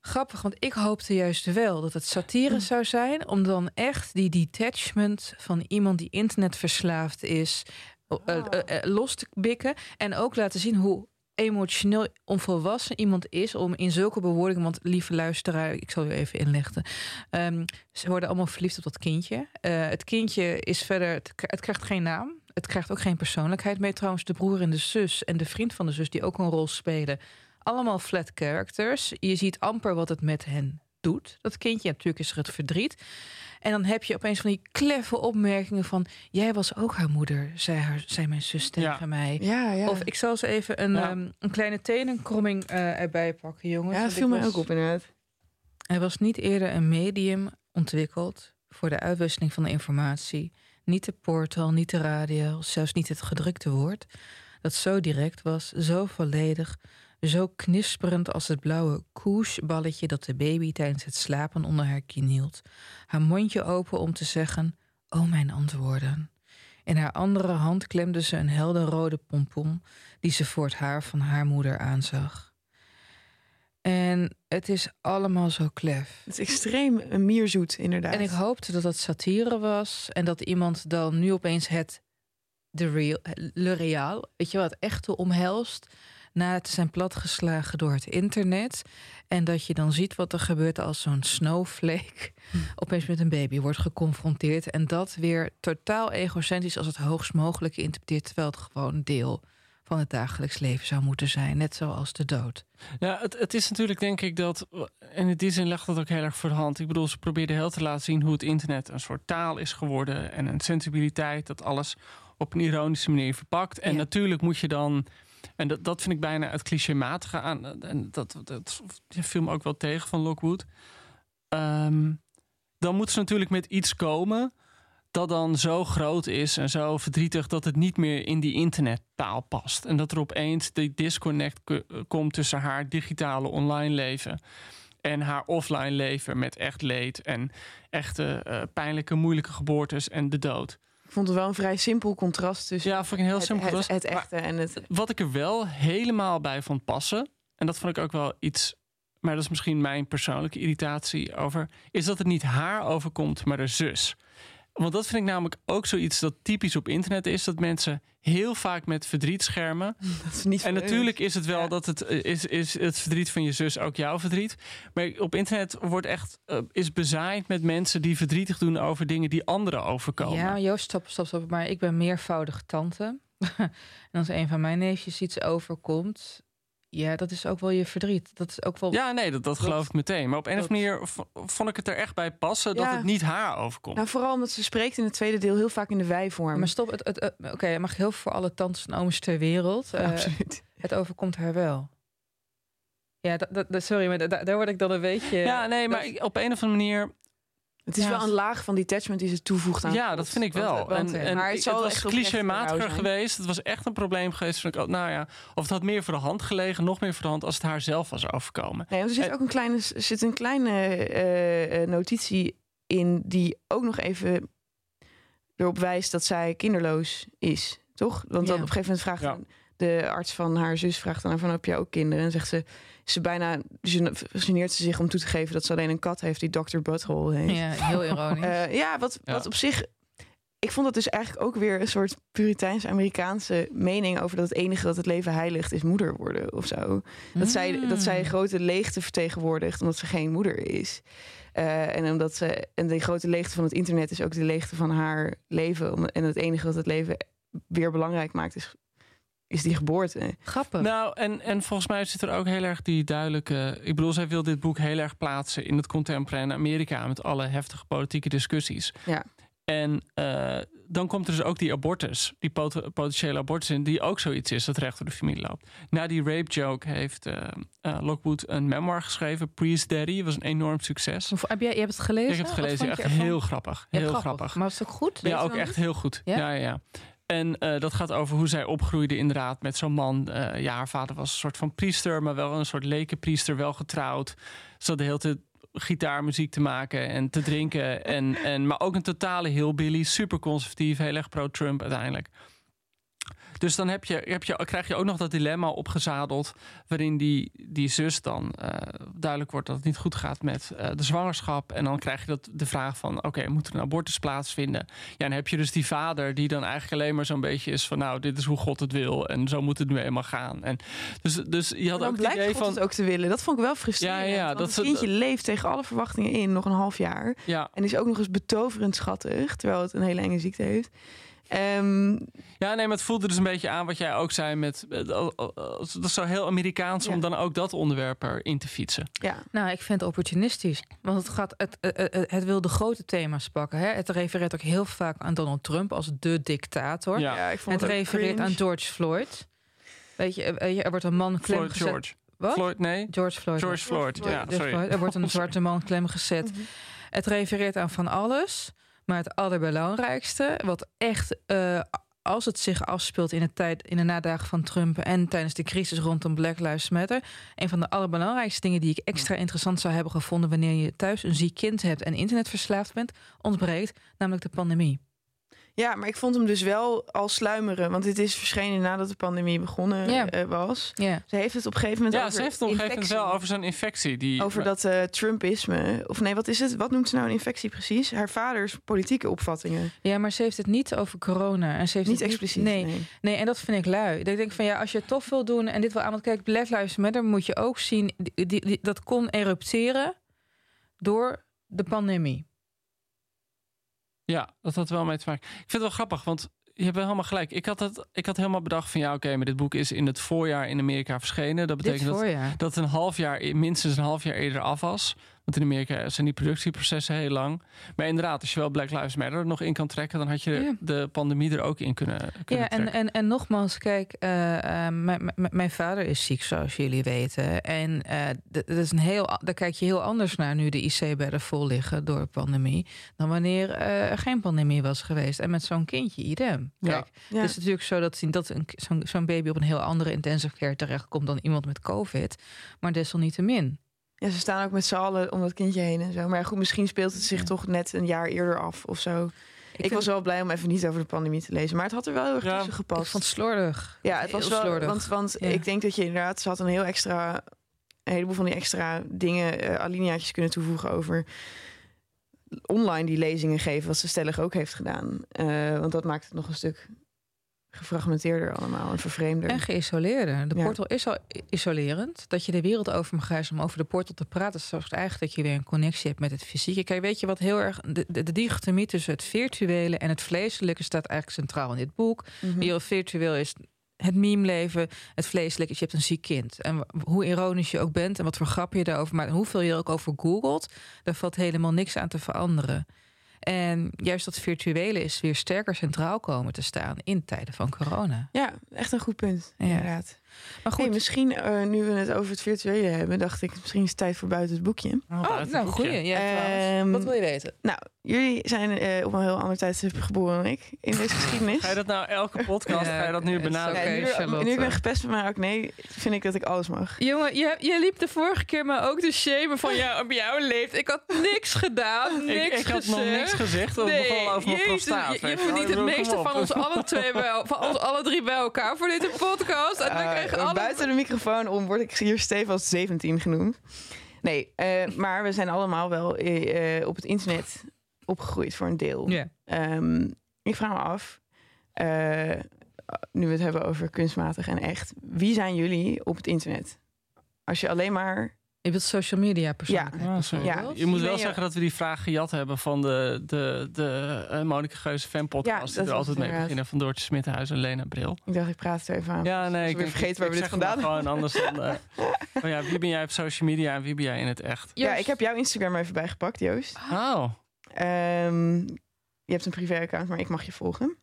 Grappig, want ik hoopte juist wel dat het satire mm. zou zijn, om dan echt die detachment van iemand die internetverslaafd is, uh, uh, los te bikken. En ook laten zien hoe emotioneel onvolwassen iemand is om in zulke bewoordingen, want lieve luisteraar, ik zal u even inlichten. Um, ze worden allemaal verliefd op dat kindje. Uh, het kindje is verder, het, het, krijgt geen naam. Het krijgt ook geen persoonlijkheid mee. Trouwens, de broer en de zus en de vriend van de zus die ook een rol spelen. Allemaal flat characters. Je ziet amper wat het met hen doet. Dat kindje, natuurlijk is er het verdriet. En dan heb je opeens van die kleffe opmerkingen van... jij was ook haar moeder, zei, haar, zei mijn zus tegen mij. Ja, ja. Of ik zal ze even een, um, een kleine tenenkromming uh, erbij pakken, jongens. Ja, dat viel mij ook op inderdaad. Er was niet eerder een medium ontwikkeld... voor de uitwisseling van de informatie. Niet de portal, niet de radio, zelfs niet het gedrukte woord... dat zo direct was, zo volledig zo knisperend als het blauwe koesballetje dat de baby tijdens het slapen onder haar kin hield. Haar mondje open om te zeggen: Oh, mijn antwoorden. In haar andere hand klemde ze een helderrode pompon die ze voor het haar van haar moeder aanzag. En het is allemaal zo klef. Het is extreem mierzoet, inderdaad. En ik hoopte dat het satire was en dat iemand dan nu opeens het de real, le real, weet je wat, echte omhelst na te zijn platgeslagen door het internet. En dat je dan ziet wat er gebeurt als zo'n snowflake hm. opeens met een baby wordt geconfronteerd. En dat weer totaal egocentrisch als het hoogst mogelijke interpreteert, terwijl het gewoon deel van het dagelijks leven zou moeten zijn, net zoals de dood. Ja, het, het is natuurlijk denk ik dat, en in die zin legt dat ook heel erg voor de hand. Ik bedoel, ze probeerden heel te laten zien hoe het internet een soort taal is geworden en een sensibiliteit, dat alles op een ironische manier verpakt. En natuurlijk moet je dan En dat, dat vind ik bijna het clichématige aan. En dat, dat, dat viel me ook wel tegen van Lockwood. Ehm, dan moeten ze natuurlijk met iets komen dat dan zo groot is en zo verdrietig dat het niet meer in die internettaal past. En dat er opeens die disconnect k- komt tussen haar digitale online leven en haar offline leven met echt leed en echte eh, pijnlijke, moeilijke geboortes en de dood. Ik vond het wel een vrij simpel contrast tussen Ja, vond ik een heel het, simpel het, contrast. het echte en het... Wat ik er wel helemaal bij vond passen, en dat vond ik ook wel iets, maar dat is misschien mijn persoonlijke irritatie over, is dat het niet haar overkomt, maar de zus. Want dat vind ik namelijk ook zoiets dat typisch op internet is, dat mensen heel vaak met verdriet schermen. Dat is niet En natuurlijk is het wel Ja. dat het eh, is, is het verdriet van je zus ook jouw verdriet. Maar op internet wordt echt eh, is bezaaid met mensen die verdrietig doen over dingen die anderen overkomen. Ja, Joost, stop, stop, stop. Maar ik ben meervoudige tante. en als een van mijn neefjes iets overkomt... Ja, dat is ook wel je verdriet. Dat is ook wel... Ja, nee, dat, dat geloof ik meteen. Maar op een of andere manier vond ik het er echt bij passen dat Ja. het niet haar overkomt. Nou, vooral omdat ze spreekt in het tweede deel heel vaak in de wij-vorm. Maar stop, het, het, het- oké, mag heel veel voor alle tantes en ooms ter wereld. Eh, Absoluut. het overkomt haar wel. Ja, dat, sorry, maar da- da- daar word ik dan een beetje... ja, nee, maar dat- ik- op een of andere manier. Het is Ja. wel een laag van detachment die ze toevoegt aan Ja, God. dat vind ik wel. want- en, en maar het zal was clichématiger geweest. Het was echt een probleem geweest. Ik, nou ja, of het had meer voor de hand gelegen, nog meer voor de hand als het haar zelf was overkomen. Nee, want er zit En- ook een kleine, zit een kleine eh, eh, notitie in die ook nog even erop wijst dat zij kinderloos is, toch? Want dan Ja. op een gegeven moment vraagt Ja. De arts van haar zus vraagt dan aan van heb jij ook kinderen? En zegt ze, is ze bijna gene- geneert ze zich om toe te geven dat ze alleen een kat heeft die Dr. Butthole heet. Ja, heel ironisch. Eh, ja, wat, Ja. wat op zich. Ik vond dat dus eigenlijk ook weer een soort Puriteins-Amerikaanse mening over dat het enige dat het leven heiligt is moeder worden of zo. Dat, zij, dat zij Mm. een grote leegte vertegenwoordigt omdat ze geen moeder is. Eh, en omdat ze. En de grote leegte van het internet is ook de leegte van haar leven. Om- En het enige dat het leven weer belangrijk maakt is, is die geboorte. Grappig. Nou, en, en volgens mij zit er ook heel erg die duidelijke. Ik bedoel, zij wil dit boek heel erg plaatsen in het contemporaine Amerika met alle heftige politieke discussies. Ja. En eh, dan komt er dus ook die abortus, die pot- potentiële abortus in, die ook zoiets is dat recht door de familie loopt. Na die rape joke heeft eh, eh, Lockwood een memoir geschreven, Priest Daddy, was een enorm succes. Of, heb jij, je hebt het gelezen? Ik heb het gelezen, echt heel grappig. Heel grappig. Maar was het ook goed? Ja, ook echt heel goed. Ja? Ja, ja, ja. En eh, dat gaat over hoe zij opgroeide inderdaad met zo'n man. Eh, ja, haar vader was een soort van priester, maar wel een soort lekenpriester, wel getrouwd. Ze had de hele tijd gitaarmuziek te maken en te drinken. En, en, maar ook een totale hillbilly, super conservatief, heel erg pro-Trump uiteindelijk. Dus dan heb je, heb je, krijg je ook nog dat dilemma opgezadeld... waarin die, die zus dan eh, duidelijk wordt dat het niet goed gaat met eh, de zwangerschap. En dan krijg je dat, de vraag van, oké, moet er een abortus plaatsvinden? Ja, dan heb je dus die vader die dan eigenlijk alleen maar zo'n beetje is van... nou, dit is hoe God het wil en zo moet het nu eenmaal gaan. En dus, dus je had ook het blijkt idee God van... het ook te willen. Dat vond ik wel frustrerend. Ja, ja, want dat het kindje leeft tegen alle verwachtingen in nog een half jaar. Ja, En is ook nog eens betoverend schattig, terwijl het een hele enge ziekte heeft. Ehm, Ja, nee, maar het voelde dus een beetje aan wat jij ook zei met... eh, eh, eh, Dat is zo heel Amerikaans Ja. om dan ook dat onderwerp erin te fietsen. ja. Nou, ik vind het opportunistisch. Want het, gaat, het, het, het, het wil de grote thema's pakken. Hè? Het refereert ook heel vaak aan Donald Trump als de dictator. Ja. ja, ik vond Het het refereert cringe. aan George Floyd. Weet je, er wordt een man klem Floyd gezet. George. Wat? Floyd, nee? George Floyd. George Floyd, ja, sorry. Floyd. Er wordt een Oh, zwarte man klem gezet. Mhm. Het refereert aan van alles. Maar het allerbelangrijkste, wat echt, eh, als het zich afspeelt in de tijd, in de nadagen van Trump en tijdens de crisis rondom Black Lives Matter, een van de allerbelangrijkste dingen die ik extra interessant zou hebben gevonden wanneer je thuis een ziek kind hebt en internetverslaafd bent, ontbreekt, namelijk de pandemie. Ja, maar ik vond hem dus wel al sluimeren. Want dit is verschenen nadat de pandemie begonnen Ja. eh, was. Ja. Ze heeft het op een gegeven moment Ja, over ze heeft het op een gegeven moment wel over zijn infectie. Die, Over dat eh, Trumpisme. Of nee, wat is het? Wat noemt ze nou een infectie precies? Haar vaders politieke opvattingen. ja, maar ze heeft het niet over corona. En ze heeft Niet het expliciet. Nee, nee. Nee, en dat vind ik lui. Dat Ik denk van ja, als je het tof wil doen en dit wil aan, want kijk, Black Lives Matter moet je ook zien, die, die, die- dat kon erupteren door de pandemie. Ja, dat had wel mee te maken. Ik vind het wel grappig, want je hebt wel helemaal gelijk. Ik had, het, ik had helemaal bedacht van ja, oké, maar dit boek is in het voorjaar in Amerika verschenen. Dat betekent dat, dat het een half jaar, minstens een half jaar eerder af was. Want in Amerika zijn die productieprocessen heel lang. Maar inderdaad, als je wel Black Lives Matter er nog in kan trekken, dan had je Ja. de pandemie er ook in kunnen, kunnen Ja, en, trekken. en, en nogmaals, kijk, eh, eh, mijn- vader is ziek, zoals jullie weten. En eh, dat is een heel, daar kijk je heel anders naar nu de IC-bedden vol liggen door de pandemie. dan wanneer eh, er geen pandemie was geweest. En met zo'n kindje, idem. Kijk, Ja. Het is natuurlijk zo dat, dat een- zo'n zo'n baby op een heel andere intensive care terechtkomt dan iemand met COVID. Maar desalniettemin. Ja, ze staan ook met z'n allen om dat kindje heen en zo. Maar goed, misschien speelt het zich Ja. toch net een jaar eerder af of zo. Ik, was wel blij om even niet over de pandemie te lezen. Maar het had er wel heel erg Ja, tussen Ik gepast. vond het slordig. ja, het was Heel wel... slordig. Want, want Ja. ik denk dat je inderdaad... Ze had een heel extra... Een heleboel van die extra dingen, eh alineaatjes kunnen toevoegen over online die lezingen geven, wat ze stellig ook heeft gedaan. Eh, want dat maakt het nog een stuk gefragmenteerder allemaal en vervreemder. En geïsoleerder. De Ja. portal is al isolerend. Dat je de wereld over mag reizen om over de portal te praten. Zorgt eigenlijk dat je weer een connectie hebt met het fysieke. Kijk, weet je wat heel erg. De, de, de dichotomie tussen het virtuele en het vleeselijke staat eigenlijk centraal in dit boek. Heel virtueel is het meme-leven. Het vleeselijke is je hebt een ziek kind. En hoe ironisch je ook bent en wat voor grap je daarover maakt. En hoeveel je er ook over googelt. Daar valt helemaal niks aan te veranderen. En juist dat virtuele is weer sterker centraal komen te staan in tijden van corona. Ja, echt een goed punt, inderdaad. Maar goed, Hey, misschien, eh, nu we het over het virtuele hebben, dacht ik, misschien is het tijd voor buiten het boekje. Oh, Oh, nou, goeie. Ja, Ehm, trouwens. Wat wil je weten? Nou, jullie zijn eh, op een heel ander tijdstip geboren dan ik in deze geschiedenis. Ga je dat nou elke podcast, Ja, ga je dat nu? Ja, Oké, nu, ik ben gepest met mijn acne, vind ik dat ik alles mag. Jongen, je, je liep de vorige keer maar ook de shamen van jou op jouw leeftijd. Ik had niks gedaan, niks ik, ik had nog niks gezegd. Nee, over mijn jezus, prostaat. je, je verdient het meeste van ons alle twee bij, van ons alle drie bij elkaar voor deze podcast. En Eh, alle... Buiten de microfoon om word ik hier stevig 17 genoemd. Nee, eh, maar we zijn allemaal wel eh, op het internet opgegroeid voor een deel. Ehm, ik vraag me af, nu we het hebben over kunstmatig en echt, wie zijn jullie op het internet? Als je alleen maar. Je bent social media persoonlijkheid. Ja. Je moet wel je- zeggen dat we die vraag gejat hebben van de, de, de uh, Monika Geuze fan Ja, die er altijd mee beginnen van Doortje Smittenhuis en Lena Bril. Ik dacht, ik praat het er even aan. Ja, nee. ik Ik weer vergeten waar we ik dit vandaan gewoon anders dan... eh, van ja, wie ben jij op social media en wie ben jij in het echt? Ja, ik heb jouw Instagram even bijgepakt, Joost. Oh. Ehm, je hebt een privé-account, maar ik mag je volgen.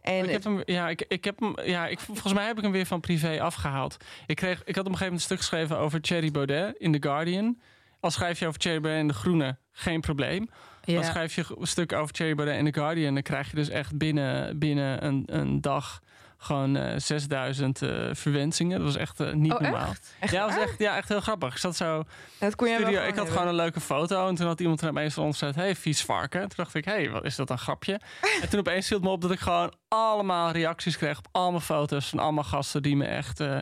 En ik heb hem, ja, ik, ik heb hem, ja, ik, volgens mij heb ik hem weer van privé afgehaald. Ik, kreeg, ik had op een gegeven moment een stuk geschreven over Thierry Baudet in The Guardian. Al schrijf je over Thierry Baudet in De Groene, geen probleem. Dan ja. schrijf je een stuk over Thierry Baudet in The Guardian... dan krijg je dus echt binnen, binnen een, een dag gewoon eh 6000 eh, verwensingen. Dat was echt eh, niet Oh, normaal. echt? echt Ja, dat was echt, ja, echt heel grappig. Ik zat zo dat kon studio, ik had hebben. gewoon een leuke foto. En toen had iemand er opeens onder gezet... hey, vies varken. Toen dacht ik, hey, wat is dat een grapje? en toen opeens viel het me op dat ik gewoon allemaal reacties kreeg... op allemaal foto's van allemaal gasten... die me echt eh,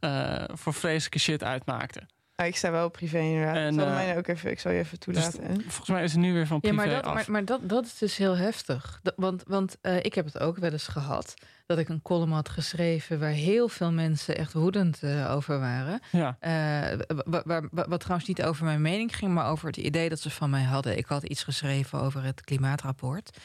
eh, voor vreselijke shit uitmaakten. Ah, ik sta wel privé inderdaad. En, En, zal mij ook even, ik zal je even toelaten. Volgens mij is het nu weer van Ja, privé maar, dat, af. maar, maar dat, dat is dus heel heftig. Dat- want want eh, ik heb het ook wel eens gehad. Dat ik een column had geschreven waar heel veel mensen echt woedend eh, over waren. Ja. Eh, wa- wa- wa- wat trouwens niet over mijn mening ging, maar over het idee dat ze van mij hadden. Ik had iets geschreven over het klimaatrapport.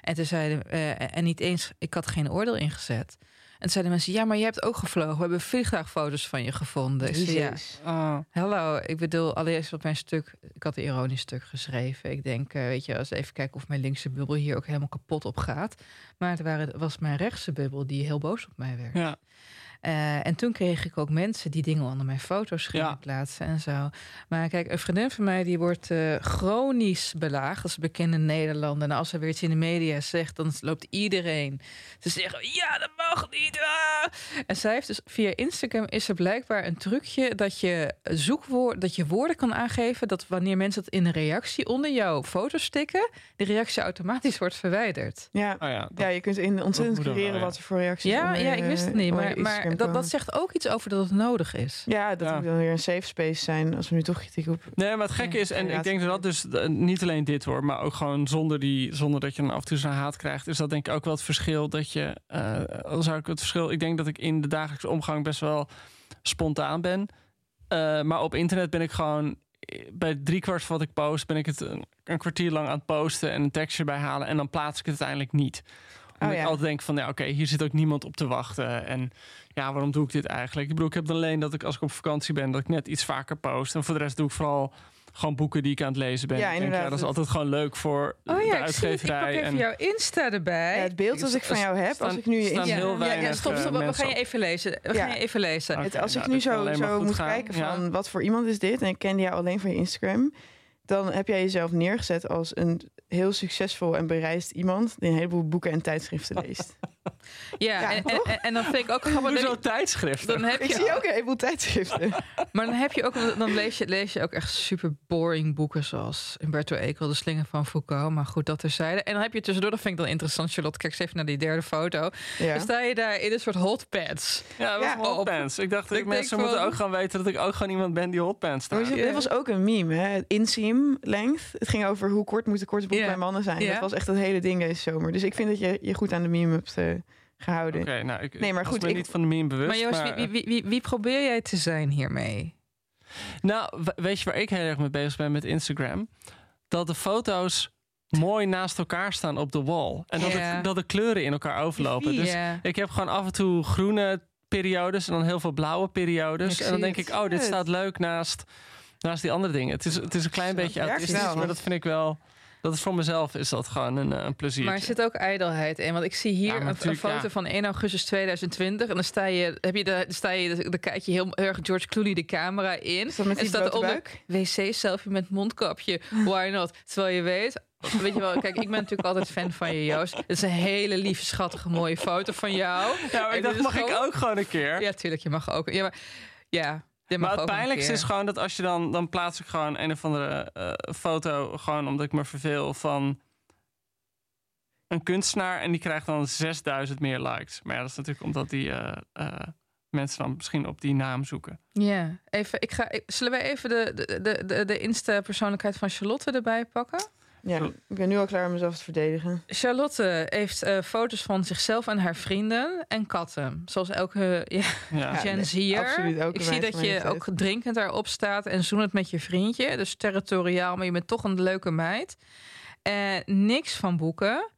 En toen zeiden, eh, en niet eens, ik had geen oordeel ingezet. En toen zeiden mensen, ja, maar je hebt ook gevlogen. We hebben vliegtuigfoto's van je gevonden. Ja. Oh. Hallo, ik bedoel, allereerst op mijn stuk, ik had een ironisch stuk geschreven. Ik denk, eh, weet je, als even kijken of mijn linkse bubbel hier ook helemaal kapot op gaat. Maar het waren, was mijn rechtse bubbel die heel boos op mij werd. Ja. Eh, en toen kreeg ik ook mensen die dingen onder mijn foto's gingen Ja. plaatsen en zo. Maar kijk, een vriendin van mij die wordt eh, chronisch belaagd. Dat is bekend in Nederland. En als ze weer iets in de media zegt, dan loopt iedereen te zeggen: ja, dat mag niet. ah." En zij heeft dus via Instagram is er blijkbaar een trucje dat je zoekwoord, dat je woorden kan aangeven dat wanneer mensen het in een reactie onder jouw foto stikken, de reactie automatisch wordt verwijderd. Ja. Oh ja, dat- ja, je kunt in ontzettend creëren wel, ja. wat er voor reacties Ja, onder, ja, ik wist het niet. maar Dat, dat zegt ook iets over dat het nodig is. Ja, dat Ja. moet dan weer een safe space zijn als we nu toch kritiek op. Nee, maar het gekke Ja, is, en ik denk dat dat dus eh, niet alleen dit hoor, maar ook gewoon zonder, die, zonder dat je dan af en toe zo'n haat krijgt, is dat denk ik ook wel het verschil dat je, eh, dan zou ik het verschil, ik denk dat ik in de dagelijkse omgang best wel spontaan ben, Eh, maar op internet ben ik gewoon bij driekwart van wat ik post, ben ik het een, een kwartier lang aan het posten en een tekstje bij halen en dan plaats ik het uiteindelijk niet. Omdat Oh, ik ja. altijd denk van, ja, oké, hier zit ook niemand op te wachten. En ja, waarom doe ik dit eigenlijk? Ik bedoel, ik heb alleen dat ik als ik op vakantie ben, dat ik net iets vaker post. En voor de rest doe ik vooral gewoon boeken die ik aan het lezen ben. Ja, Ik denk, inderdaad. dat is altijd gewoon leuk voor Oh de ja, ik, zie, het. ik pak uitgeverij. even jouw Insta erbij. Ja, het beeld dat ik van jou heb, staan- als ik nu je Insta- heel ja, weinig ja, stop, eh, stop. We gaan je even lezen. We Ja. gaan je even lezen. Het- als ik nu zo, zo moet gaan. kijken Ja. van wat voor iemand is dit... en ik kende jou alleen van je Instagram... dan heb jij jezelf neergezet als een heel succesvol en bereisd iemand... die een heleboel boeken en tijdschriften leest. Ja, Ja, en, en, toch? en, en dan vind ik ook grappig. Hoezo dat- tijdschriften? Dan heb ik je zie ook een heleboel tijdschriften. Maar dan heb je ook, dan lees je, lees je ook echt super boring boeken zoals Umberto Eco, De Slinger van Foucault. Maar goed, dat terzijde. En dan heb je tussendoor, dat vind ik dan interessant, Charlotte. Kijk eens even naar die derde foto. Ja. Dan sta je daar in een soort hotpants. Ja, dat was Ja. wel hotpants. Ik dacht, Ik ik mensen moeten ook gaan weten dat ik ook gewoon iemand ben die hotpants staat. Dit was ook een meme, hè? Het inseam length. Het ging over hoe kort moeten korte boeken Ja. bij mannen zijn. Ja. Dat was echt het hele ding deze zomer. Dus ik vind dat je je goed aan de meme hebt eh, gehouden. Oké, nou, ik, Nee, maar ik goed, ik- niet van de meme bewust. Maar Joost, maar, wie, wie, wie, wie probeer jij te zijn hiermee? Nou, we- weet je waar ik heel erg mee bezig ben met Instagram? Dat de foto's mooi naast elkaar staan op de wall. En dat, de, dat de kleuren in elkaar overlopen. Dus ja. ik heb gewoon af en toe groene periodes en dan heel veel blauwe periodes. Ik en dan denk het. ik, oh, dit staat leuk naast, naast die andere dingen. Het is, het is een klein Zo, beetje autistisch, wel. maar dat vind ik wel... Dat is voor mezelf is dat gewoon een, eh, een plezier. Maar er zit ook ijdelheid in. Want ik zie hier Ja, een, foto ja. van 1 augustus 2020. En dan sta je, heb je de, dan sta je, dan kijk je heel erg George Clooney de camera in. Is dat met en staat wc-selfie met mondkapje. Why not? Terwijl je weet... Weet je wel, kijk, ik ben natuurlijk altijd fan van je, Joost. Het is een hele lieve, schattige, mooie foto van jou. ja, maar ik dacht, mag ik ook gewoon een keer? Ja, tuurlijk, je mag ook. Ja, maar, ja, dit Maar het pijnlijkste is gewoon dat als je dan... Dan plaats ik gewoon een of andere eh, foto... Gewoon omdat ik me verveel van... Een kunstenaar en die krijgt dan 6000 meer likes. Maar ja, dat is natuurlijk omdat die eh, eh, mensen dan misschien op die naam zoeken. Ja, even, ik ga, zullen wij even de, de, de, de, de Insta-persoonlijkheid van Charlotte erbij pakken? Ja, ik ben nu al klaar om mezelf te verdedigen. Charlotte heeft eh, foto's van zichzelf en haar vrienden en katten. Zoals elke ja, Ja. Gen nee, absoluut, elke Ik zie dat je ook drinkend daarop staat en zoenend met je vriendje. Dus territoriaal, maar je bent toch een leuke meid. En niks van boeken.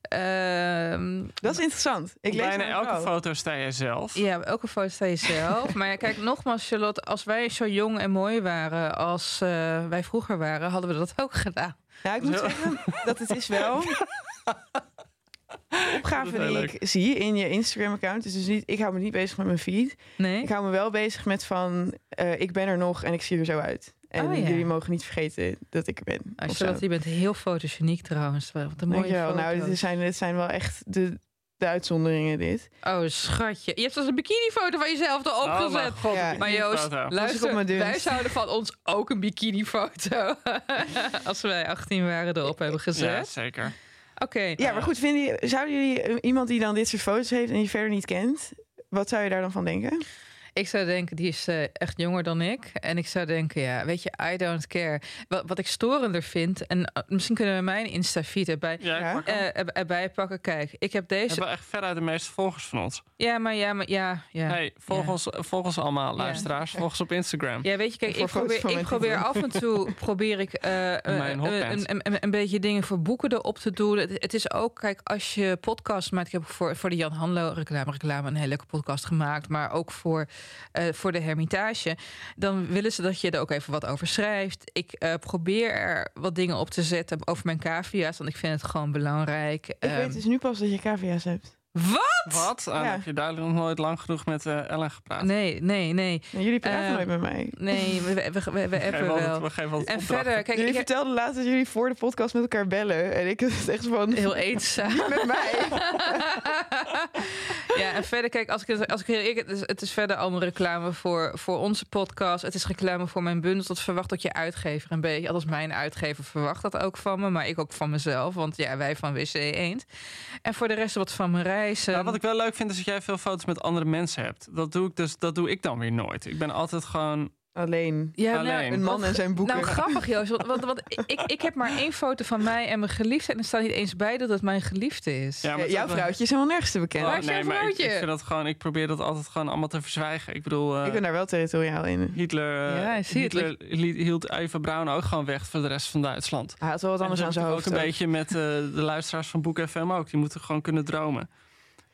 Ehm, Dat is interessant. Ik lees Bijna elke foto sta jij zelf. ja, elke foto sta je zelf. maar ja, kijk, nogmaals, Charlotte, als wij zo jong en mooi waren als eh, wij vroeger waren, hadden we dat ook gedaan. Nou, ik moet zeggen dat het is wel... De opgave Dat die ik zie in je Instagram-account is dus niet... Ik hou me niet bezig met mijn feed. Nee? Ik hou me wel bezig met van... eh, ik ben er nog en ik zie er zo uit. En Oh, ja. jullie mogen niet vergeten dat ik er ben. Of zo. Charlotte, je bent heel fotogeniek trouwens. Wat een mooie Dankjewel. Nou, dit zijn, dit zijn wel echt de, de uitzonderingen, dit. Oh, schatje. Je hebt zelfs een bikinifoto van jezelf erop Oh, gezet. mijn god, Ja. een maar Joost, luister, wij zouden van ons ook een bikinifoto, als wij 18 waren, erop hebben Ja, gezet. zeker. Oké. Ja, maar goed, vinden jullie, zouden jullie eh, iemand die dan dit soort foto's heeft en je verder niet kent, wat zou je daar dan van denken? Ik zou denken, die is eh, echt jonger dan ik. En ik zou denken, ja, weet je, I don't care. Wat, wat ik storender vind, en eh, misschien kunnen we mijn Insta-feed erbij, Ja, eh, er- erbij pakken. Kijk, ik heb We deze... hebben echt veruit de meeste volgers van ons. Ja, maar ja, maar ja, ja. Hey, volg, Ja. ons, volg ons allemaal, luisteraars. Volg ons op Instagram. Ja, weet je, kijk, ik probeer, ik probeer af en toe probeer ik een, een, een, een beetje dingen voor boeken erop te doen. Het, het is ook, kijk, als je podcast maakt, ik heb voor, voor de Jan Hanlo reclame, reclame een hele leuke podcast gemaakt, maar ook voor, eh, voor de Hermitage. Dan willen ze dat je er ook even wat over schrijft. Ik eh, probeer er wat dingen op te zetten over mijn cavia's, want ik vind het gewoon belangrijk. Ik Ehm, weet dus nu pas dat je cavia's hebt. Wat? Wat? Ah, dan Ja. heb je duidelijk nog nooit lang genoeg met eh, Ellen gepraat. Nee, nee, nee. Jullie praten Eh, nooit met mij. Nee, we, we, we, we, appen wel. we geven En verder, kijk, jullie ik heb vertelden laatst dat jullie voor de podcast met elkaar bellen. En ik het echt van... heel eenzaam. met mij. ja, en verder, kijk, als ik, het- als ik heel eerlijk, het is, het is verder allemaal reclame voor, voor onze podcast. Het is reclame voor mijn bundel. Dat verwacht dat je uitgever een beetje. Althans, mijn uitgever verwacht dat ook van me, maar ik ook van mezelf. Want ja, wij van WC Eend. En voor de rest wat van mijn reizen. Nou, wat ik wel leuk vind is dat jij veel foto's met andere mensen hebt. Dat doe ik, dus, dat doe ik dan weer nooit. Ik ben altijd gewoon... Alleen. ja, alleen. Een man en zijn boeken. Nou, grappig Joost. Want, want, want ik, ik heb maar één foto van mij en mijn geliefde. En er staat niet eens bij dat het mijn geliefde is. Ja, maar Ja, jouw wel- vrouwtje is helemaal nergens te bekennen. Oh, Waar is jouw nee, maar ik, ik, vrouwtje? vind dat gewoon, ik probeer dat altijd gewoon allemaal te verzwijgen. Ik bedoel, eh, ik ben daar wel territoriaal in. Hitler, eh, Ja, ik zie. Hitler hield Eva Braun ook gewoon weg voor de rest van Duitsland. Hij had wel wat En anders aan zijn ik hoofd. ook een beetje met eh, de luisteraars van Boek FM ook. Die moeten gewoon kunnen dromen.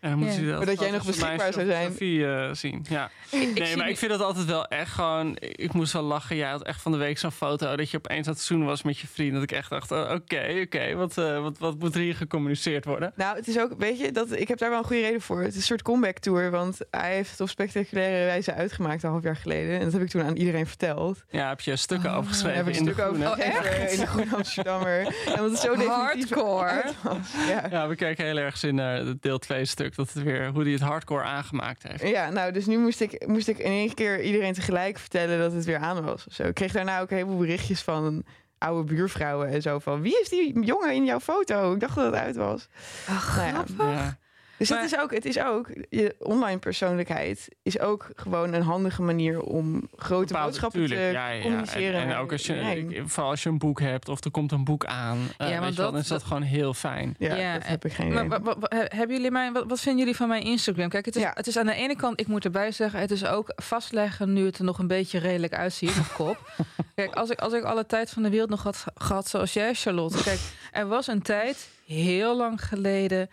En dan moet Ja. je dat Maar dat jij nog beschikbaar zou zijn. Eh, zien. Ja. nee, zie maar ik vind dat altijd wel echt gewoon... Ik moest wel lachen. Jij had echt van de week zo'n foto... dat je opeens aan het zoenen was met je vriend. Dat ik echt dacht, oh, oké, oké. wat, eh, wat, wat moet er hier gecommuniceerd worden? Nou, het is ook, weet je, dat, ik heb daar wel een goede reden voor. Het is een soort comeback tour, want hij heeft het op spectaculaire wijze uitgemaakt een half jaar geleden. En dat heb ik toen aan iedereen verteld. Ja, heb je stukken Oh, over Daar geschreven heb ik in een de stuk over groene. geschreven in de Groene Amsterdammer. En het zo Hardcore. Ja. Ja, we kijken heel erg in naar het deel 2 stuk. Dat het weer, hoe hij het hardcore aangemaakt heeft. Ja, nou, dus nu moest ik, moest ik in één keer iedereen tegelijk vertellen dat het weer aan was. Of zo. Ik kreeg daarna ook een heleboel berichtjes van oude buurvrouwen en zo van... Wie is die jongen in jouw foto? Ik dacht dat het uit was. Ach, Nou ja, grappig. Ja. Dus Maar- het is ook, het is ook, je online persoonlijkheid is ook gewoon een handige manier om grote Bepaalde- boodschappen tuurlijk, te ja, ja. communiceren. En, en ook als je, vooral als je een boek hebt of er komt een boek aan, eh, Ja, want wel, is dat, dat- gewoon heel fijn. Ja, Ja, dat heb ik geen Maar hebben jullie mijn, wat, wat vinden jullie van mijn Instagram? Kijk, het is, Ja. het is aan de ene kant, ik moet erbij zeggen, het is ook vastleggen nu het er nog een beetje redelijk uitziet, mijn kop. Kijk, als ik, als ik alle tijd van de wereld nog had gehad zoals jij, Charlotte. Kijk, er was een tijd, heel lang geleden,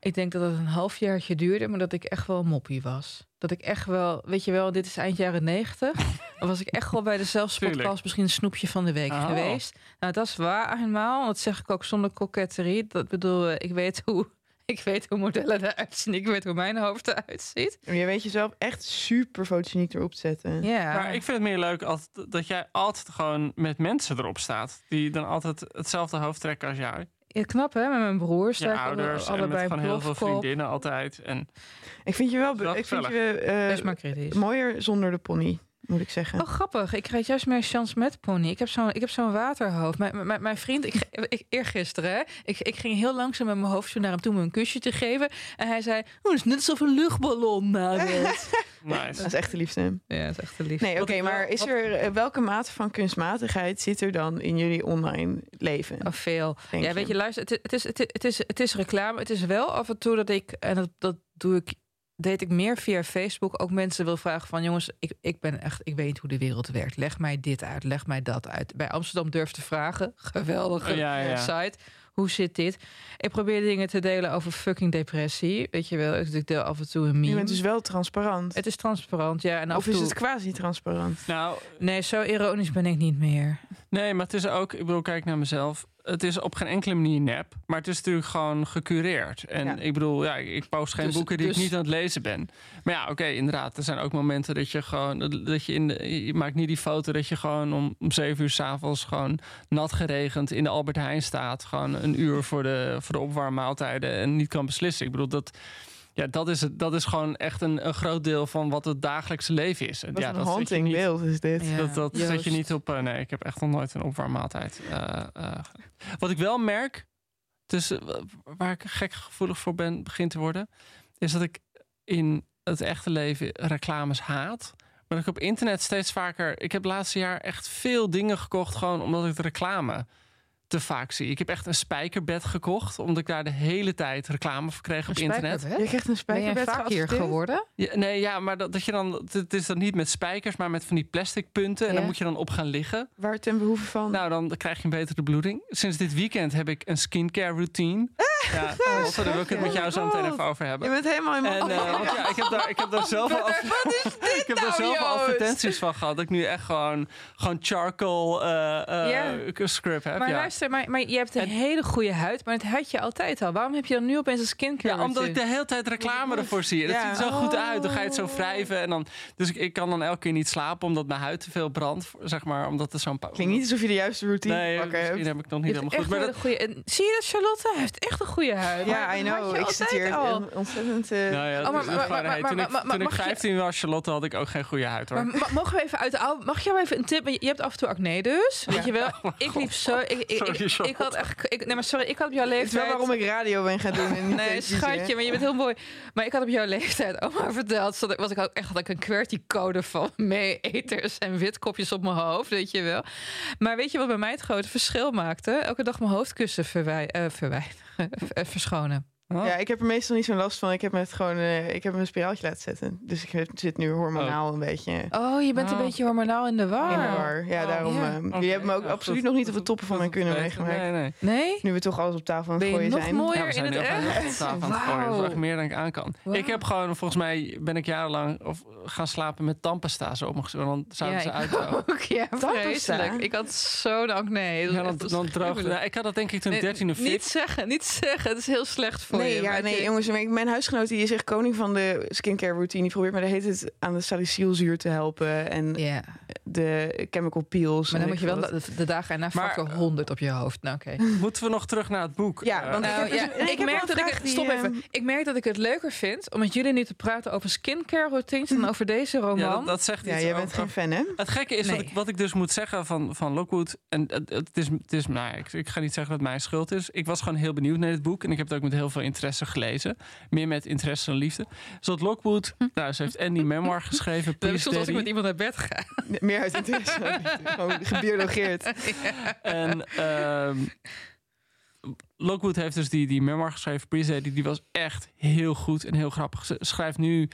ik denk dat het een halfjaartje duurde, maar dat ik echt wel moppie was. Dat ik echt wel, weet je wel, dit is eind jaren negentig. Dan was ik echt wel bij de zelfs Tuurlijk. podcast misschien een snoepje van de week Oh. geweest. Nou, dat is waar eenmaal. Dat zeg ik ook zonder koketterie. Dat bedoel, eh, ik weet hoe, ik weet hoe modellen eruit zien. Ik weet hoe mijn hoofd eruit ziet. Maar je weet jezelf echt super fotogeniek erop te zetten. Ja. Maar ik vind het meer leuk als, dat jij altijd gewoon met mensen erop staat. Die dan altijd hetzelfde hoofd trekken als jou. Ja, knap hè, met mijn broers. Ik ouders alle- en met allebei heel veel vriendinnen altijd. En Ik vind je wel, ik vind je eh, Best maar kritisch. mooier zonder de pony, moet ik zeggen. Oh, grappig. Ik krijg juist meer chance met pony. Ik heb zo'n ik heb zo'n waterhoofd. Mijn, mijn, mijn vriend, ik, ik, eergisteren, hè, ik, ik ging heel langzaam met mijn hoofd zo naar hem toe om een kusje te geven. En hij zei, oh, het is net alsof een luchtballon nice. Dat is echt de liefste. Ja, dat is echt te lief. Nee, oké, maar is er, eh, welke mate van kunstmatigheid zit er dan in jullie online leven? Oh, veel. ja, je? weet je, luister, het, het, is, het, is, het, is, het is reclame. Het is wel af en toe dat ik, en dat, dat doe ik, deed ik meer via Facebook, ook mensen wil vragen van, jongens, ik, ik ben echt, ik weet niet hoe de wereld werkt. Leg mij dit uit, leg mij dat uit. Bij Amsterdam durf te vragen, geweldige ja, ja. site. Hoe zit dit? Ik probeer dingen te delen over fucking depressie. Weet je wel, ik deel af en toe een Je meme. bent dus wel transparant. Het is transparant, ja. En af of is toe... het quasi-transparant? Nou, Nee, zo ironisch ben ik niet meer. nee, maar het is ook, ik bedoel, kijk naar mezelf. Het is op geen enkele manier nep, maar het is natuurlijk gewoon gecureerd. En Ja. ik bedoel, ja, ik post geen Dus- boeken die dus- ik niet aan het lezen ben. Maar ja, oké, inderdaad, er zijn ook momenten dat je gewoon, dat je in de, je maakt niet die foto dat je gewoon om, om zeven uur s'avonds gewoon nat geregend in de Albert Heijn staat. Gewoon een uur voor de, voor de opwarmmaaltijden en niet kan beslissen. Ik bedoel, dat, ja, dat, is, het, dat is gewoon echt een, een groot deel van wat het dagelijkse leven is. Wat ja, een dat haunting niet- beeld is dit. Ja. dat, dat zet je niet op. eh, nee, ik heb echt nog nooit een opwarmmaaltijd. eh, eh. wat ik wel merk, dus, eh, waar ik gek gevoelig voor ben, begint te worden, is dat ik in het echte leven reclames haat. Maar dat ik op internet steeds vaker. Ik heb het laatste jaar echt veel dingen gekocht, gewoon omdat ik de reclame te vaak zie. Ik heb echt een spijkerbed gekocht, omdat ik daar de hele tijd reclame voor kreeg op internet. Je krijgt een Ben spijkerbed vaak hier geadverteerd? geworden? Ja, nee, ja, maar dat, dat je dan. Het, is dan niet met spijkers, maar met van die plastic punten. En Ja. dan moet je dan op gaan liggen. Waar ten behoeve van? Nou, dan krijg je een betere bloeding. Sinds dit weekend heb ik een skincare routine. Ja, Lotte, daar wil ik het met jou zo meteen even over je hebben. bent helemaal in mijn... En, want ja, ik heb daar, ik heb daar zoveel, ad- ik heb daar nou, Joost? advertenties van gehad. Dat ik nu echt gewoon, gewoon charcoal eh, eh, Ja. scrub heb. Maar ja. Luister, maar, maar je hebt een hele goede huid, maar het had je altijd al. Waarom heb je dan nu opeens een skincare Ja, omdat ik de hele tijd reclame ervoor zie. Dat Ja. ziet er zo goed uit. Dan ga je het zo Oh. wrijven. En dan, dus ik, ik kan dan elke keer niet slapen omdat mijn huid te veel brandt. Zeg maar, omdat er zo'n... Klinkt niet alsof je de juiste routine Nee, pakken misschien hebt. heb ik nog niet helemaal goed. Maar dat, een goede. en Zie je dat, Charlotte? Hij heeft echt een goede huid. Ja, Maar I know. Ik zit hier ontzettend... eh, nou ja, Oh, maar- maar- gewoon, maar- hey, maar- toen ik, maar- maar- toen ik mag je- 15 was, Charlotte, had ik ook geen goede huid hoor. Mogen we even uit de oude... Mag ik jou even een tip? Je hebt af en toe acne dus. Weet je wel? Ik liep zo... Ik, ik, had echt... Ik, nee, maar sorry. Ik had op jouw Het is leeftijd... wel waarom ik radio ben gaan doen en niet Nee, schatje, maar je bent heel mooi. Maar ik had op jouw leeftijd ook maar verteld... ik- was ik ook echt had ik een QWERTY-code van mee-eters en witkopjes op mijn hoofd, weet je wel. Maar weet je wat bij mij het grote verschil maakte? Elke dag mijn hoofdkussen verwij, eh, verwijderen, eh, verschonen. Oh. Ja, ik heb er meestal niet zo'n last van. Ik heb het gewoon, eh, ik heb een spiraaltje laten zetten. Dus ik zit nu hormonaal een beetje Oh, je bent een Oh. beetje hormonaal in de war. in de war. Ja, Oh, daarom. ja. eh, hebben me ook ja, absoluut nog niet op de toppen van mijn kunnen Nee, meegemaakt. Nee, nee. Nee? Nu we toch alles op tafel aan het je gooien nog zijn. mooier Ja, we in zijn het echt? tafel aan het gooien. Dat is echt meer dan ik aan kan. Ik heb gewoon, volgens mij ben ik jarenlang of, gaan slapen met tandpasta zo op mijn gezicht. Want dan zouden ze ook. Ja, Tandpasta? vreselijk. Ik had zo'n acne. Dat Ja, is dan, dan droogde. Nou, ik had dat denk ik toen ik Nee, 13 of Niet 14. zeggen, niet zeggen. Het is heel slecht voor Nee, ja, nee jongens, mijn- mijn huisgenoot die is echt koning van de skincare routine. Die probeert maar de heet het aan de salicylzuur te helpen en de chemical peels. maar dan moet je wel de, de dagen erna factor 100 op je hoofd. Nou, oké. Moeten we nog terug naar het boek? Ja, Eh, want Nou, ik heb ja, dus- ik ik, merk dat ik het, die, stop ehm, even. Ik merk dat ik het leuker vind om met jullie nu te praten over skincare routines dan over deze roman. ja, dat, dat zegt Ja, jij bent over- geen fan, hè? Het gekke is wat, ik, wat ik dus moet zeggen van, van Lockwood. En het, het is, het is nou, ja, ik, ik ga niet zeggen dat het mijn schuld is. Ik was gewoon heel benieuwd naar dit boek. En ik heb het ook met heel veel interesse gelezen. Meer met interesse dan liefde. Zodat Lockwood, nou, ze heeft Andy Memoir geschreven. Dat soms als ik met iemand naar bed ga. Meer uit interesse. Gewoon gebiologeerd. En ehm Lockwood heeft dus die, die memoir geschreven, Peace Daddy. Die was echt heel goed en heel grappig. Ze schrijft nu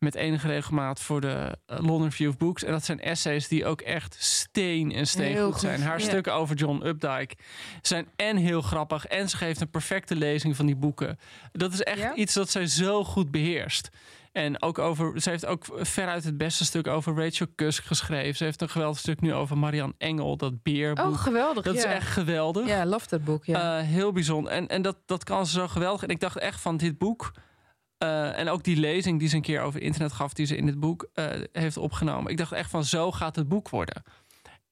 met enige regelmaat voor de eh, London Review of Books. En dat zijn essays die ook echt steen en steen goed goed, zijn. Haar ja. stukken over John Updike zijn en heel grappig. En ze geeft een perfecte lezing van die boeken. Dat is echt Ja? iets dat zij zo goed beheerst. En ook over, ze heeft ook veruit het beste stuk over Rachel Cusk geschreven. Ze heeft een geweldig stuk nu over Marianne Engel, dat beerboek. Oh, geweldig. dat ja. is echt geweldig. Ja, love dat boek. Ja. Eh, heel bijzonder. En, en dat, dat kan ze zo geweldig. En ik dacht echt van dit boek. Eh, en ook die lezing die ze een keer over internet gaf, die ze in het boek eh, heeft opgenomen. Ik dacht echt van zo gaat het boek worden.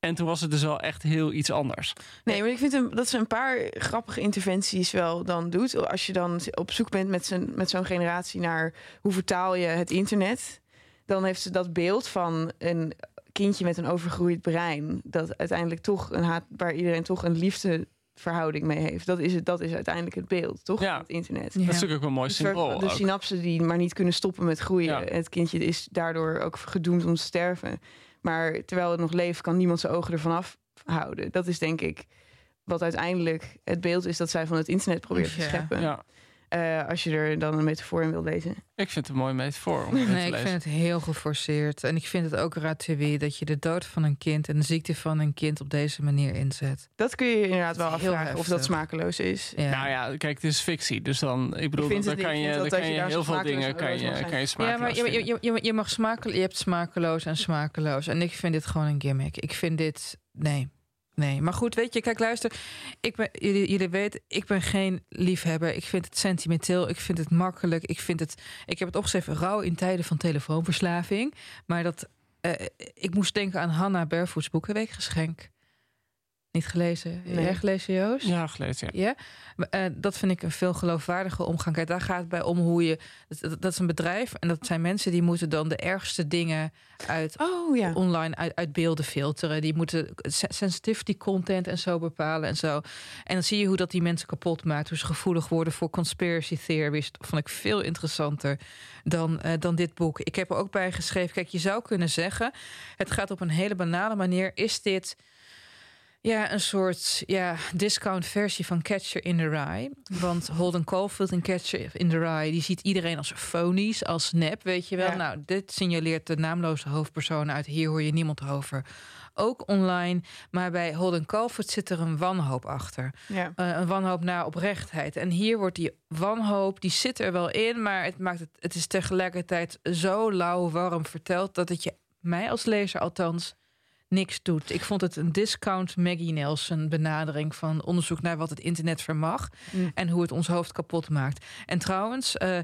En toen was het dus wel echt heel iets anders. Nee, maar ik vind hem, dat ze een paar grappige interventies wel dan doet. Als je dan op zoek bent met, zijn, met zo'n generatie naar hoe vertaal je het internet. Dan heeft ze dat beeld van een kindje met een overgroeid brein. Dat uiteindelijk toch een haat, waar iedereen toch een liefdeverhouding mee heeft. Dat is, het, dat is uiteindelijk het beeld, toch? Ja. Van het internet. Ja. Dat is natuurlijk ook wel een mooi symbool. de ook. synapsen die maar niet kunnen stoppen met groeien. Ja. Het kindje is daardoor ook gedoemd om te sterven. Maar terwijl het nog leeft, kan niemand zijn ogen ervan afhouden. Dat is denk ik wat uiteindelijk het beeld is dat zij van het internet probeert te scheppen. Ja, Eh, als je er dan een metafoor in wil lezen. ik vind het een mooi metafoor om Nee, te ik lezen. vind het heel geforceerd. En ik vind het ook raterie dat je de dood van een kind en de ziekte van een kind op deze manier inzet. Dat kun je inderdaad wel afvragen of dat smakeloos is. Ja. Nou ja, kijk, het is fictie. Dus dan, ik bedoel, Ik dan kan je, dan kan je heel veel dingen kan je, kan je Ja, smakeloos maar je, je, je, je mag smakel, je hebt smakeloos en smakeloos. En ik vind dit gewoon een gimmick. Ik vind dit. Nee. Nee. Maar goed, weet je, kijk, luister. Ik ben, jullie, jullie weten, ik ben geen liefhebber. Ik vind het sentimenteel. Ik vind het makkelijk. Ik vind het. Ik heb het opgeschreven, rouw in tijden van telefoonverslaving. Maar dat. eh, ik moest denken aan Hannah Barefoots Boekenweekgeschenk. Niet gelezen? Nee. Jij gelezen, Joost? Ja, gelezen. Ja. Ja, eh, dat vind ik een veel geloofwaardige omgang. Kijk, daar gaat het bij om hoe je. Dat, is een bedrijf en dat zijn mensen die moeten dan de ergste dingen uit Oh ja. online uit, uit beelden filteren. Die moeten se- sensitivity content en zo bepalen en zo. En dan zie je hoe dat die mensen kapot maakt. Hoe ze gevoelig worden voor conspiracy theories. Dat vond ik veel interessanter dan, eh, dan dit boek. Ik heb er ook bij geschreven. Kijk, je zou kunnen zeggen. Het gaat op een hele banale manier. Is dit. Ja, een soort ja, discount versie van Catcher in the Rye. Want Holden Caulfield in Catcher in the Rye... die ziet iedereen als fonies, als nep, weet je wel. Ja. Nou, dit signaleert de naamloze hoofdpersoon uit. Hier hoor je niemand over. Ook online, maar bij Holden Caulfield zit er een wanhoop achter. ja. Eh, een wanhoop naar oprechtheid. En hier wordt die wanhoop, die zit er wel in... maar het, maakt het, het is tegelijkertijd zo lauw warm verteld... dat het je, mij als lezer althans niks doet. Ik vond het een discount Maggie Nelson benadering van onderzoek naar wat het internet vermag Mm. en hoe het ons hoofd kapot maakt. En trouwens, eh,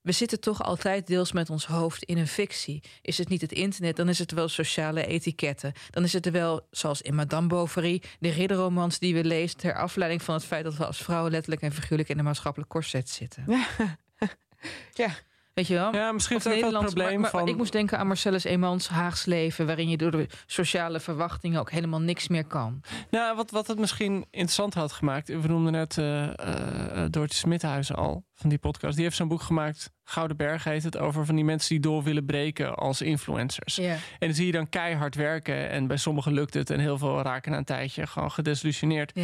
we zitten toch altijd deels met ons hoofd in een fictie. Is het niet het internet, dan is het wel sociale etiketten. Dan is het er wel, zoals in Madame Bovary, de ridderromans die we lezen ter afleiding van het feit dat we als vrouwen letterlijk en figuurlijk in een maatschappelijk corset zitten. Ja. ja. Weet je wel? Ja, misschien Of heeft het maar- probleem maar, van... Ik moest denken aan Marcellus Eemans Haags leven... waarin je door de sociale verwachtingen ook helemaal niks meer kan. Nou, wat, wat het misschien interessant had gemaakt. We noemden net eh eh, Doortje Smithuizen al van die podcast. Die heeft zo'n boek gemaakt. Gouden Berg heet het. Over van die mensen die door willen breken als influencers. En dan zie je dan keihard werken. En bij sommigen lukt het. En heel veel raken na een tijdje gewoon gedesillusioneerd.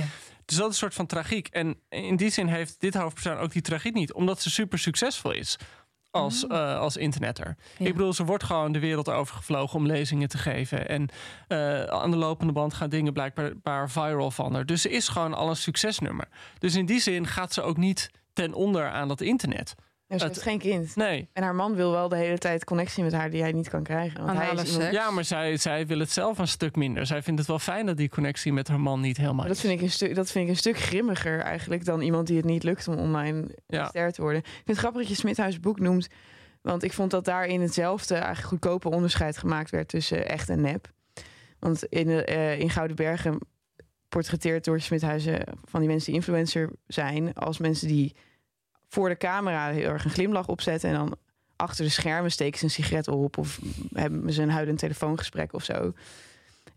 Dus dat is een soort van tragiek. En in die zin heeft dit hoofdpersoon ook die tragiek niet. Omdat ze super succesvol is. Als, eh, als internetter. Ja. Ik bedoel, ze wordt gewoon de wereld overgevlogen om lezingen te geven. En eh, aan de lopende band gaan dingen blijkbaar viral van haar. Dus ze is gewoon al een succesnummer. Dus in die zin gaat ze ook niet ten onder aan dat internet. Ja, ze Het- heeft geen kind. Nee. En haar man wil wel de hele tijd connectie met haar die hij niet kan krijgen. Want hij is iemand-. Ja, maar zij, zij wil het zelf een stuk minder. Zij vindt het wel fijn dat die connectie met haar man niet helemaal dat is. vind, ik een stuk, dat vind ik een stuk grimmiger eigenlijk dan iemand die het niet lukt om online Ja. ster te worden. Ik vind het grappig dat je Smithuis boek noemt. Want ik vond dat daarin hetzelfde eigenlijk goedkope onderscheid gemaakt werd tussen echt en nep. Want in, eh, in Gouden Bergen portretteert door Smithuizen van die mensen die influencer zijn als mensen die voor de camera heel erg een glimlach opzetten en dan achter de schermen steken ze een sigaret op of hebben ze een huilend telefoongesprek of zo.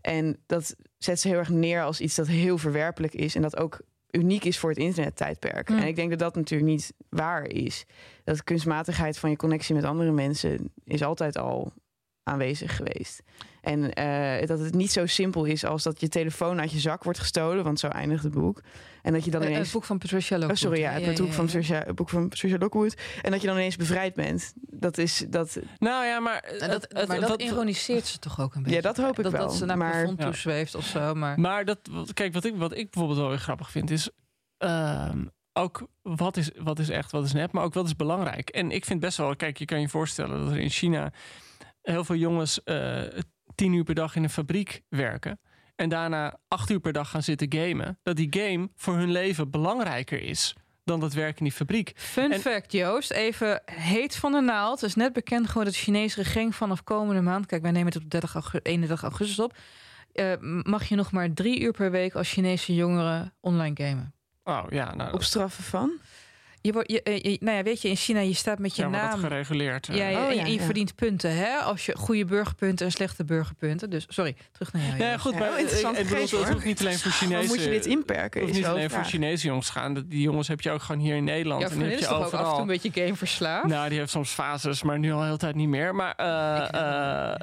En dat zet ze heel erg neer als iets dat heel verwerpelijk is en dat ook uniek is voor het internettijdperk. Hmm. En ik denk dat dat natuurlijk niet waar is. Dat kunstmatigheid van je connectie met andere mensen is altijd al aanwezig geweest. En eh, dat het niet zo simpel is als dat je telefoon uit je zak wordt gestolen, want zo eindigt het boek. En dat je dan Eh, ineens Het boek van Patricia Oh, Lockwood. sorry, ja, het, boek, van ja. Patricia, het boek van Patricia Lockwood. En dat je dan ineens bevrijd bent. Dat is dat. Nou ja, maar... Het- dat, het- maar dat wat- ironiseert ze toch ook een beetje. Ja, dat hoop ik dat, wel. Dat ze naar maar plafond toe zweeft of zo. Maar Maar dat, wat- kijk, wat ik, wat ik bijvoorbeeld wel weer grappig vind, is ehm, ook wat is, wat is echt, wat is nep, maar ook wat is belangrijk. En ik vind best wel, kijk, je kan je voorstellen dat er in China heel veel jongens eh, tien uur per dag in een fabriek werken. En daarna acht uur per dag gaan zitten gamen. Dat die game voor hun leven belangrijker is dan dat werk in die fabriek. Fun En- fact, Joost. Even heet van de naald. Het is net bekend geworden dat de Chinese regering vanaf komende maand... Kijk, wij nemen het op 30 augu- 31 augustus op. eh, mag je nog maar drie uur per week als Chinese jongeren online gamen. Oh ja, nou, op straffen van. Je wordt, je, eh, je- nou ja, weet je, in China, je staat met je ja, maar dat naam... gereguleerd. Ja, je- Oh, je, ja, je ja. verdient punten, hè? Als je goede burgerpunten en slechte burgerpunten. Dus, sorry, terug naar jou. Ja, goed, Ja, maar eh, interessant ik bedoel, hoor. hoeft niet alleen voor Chinezen. Moet je dit inperken? Het Is niet alleen voor. Chinese jongens gaan. Dat- Die jongens heb je ook gewoon hier in Nederland. Jouw en heb is je toch ook af en toe overal. een beetje game verslaafd? Nou, die heeft soms fases, maar nu al de hele tijd niet meer. Maar eh,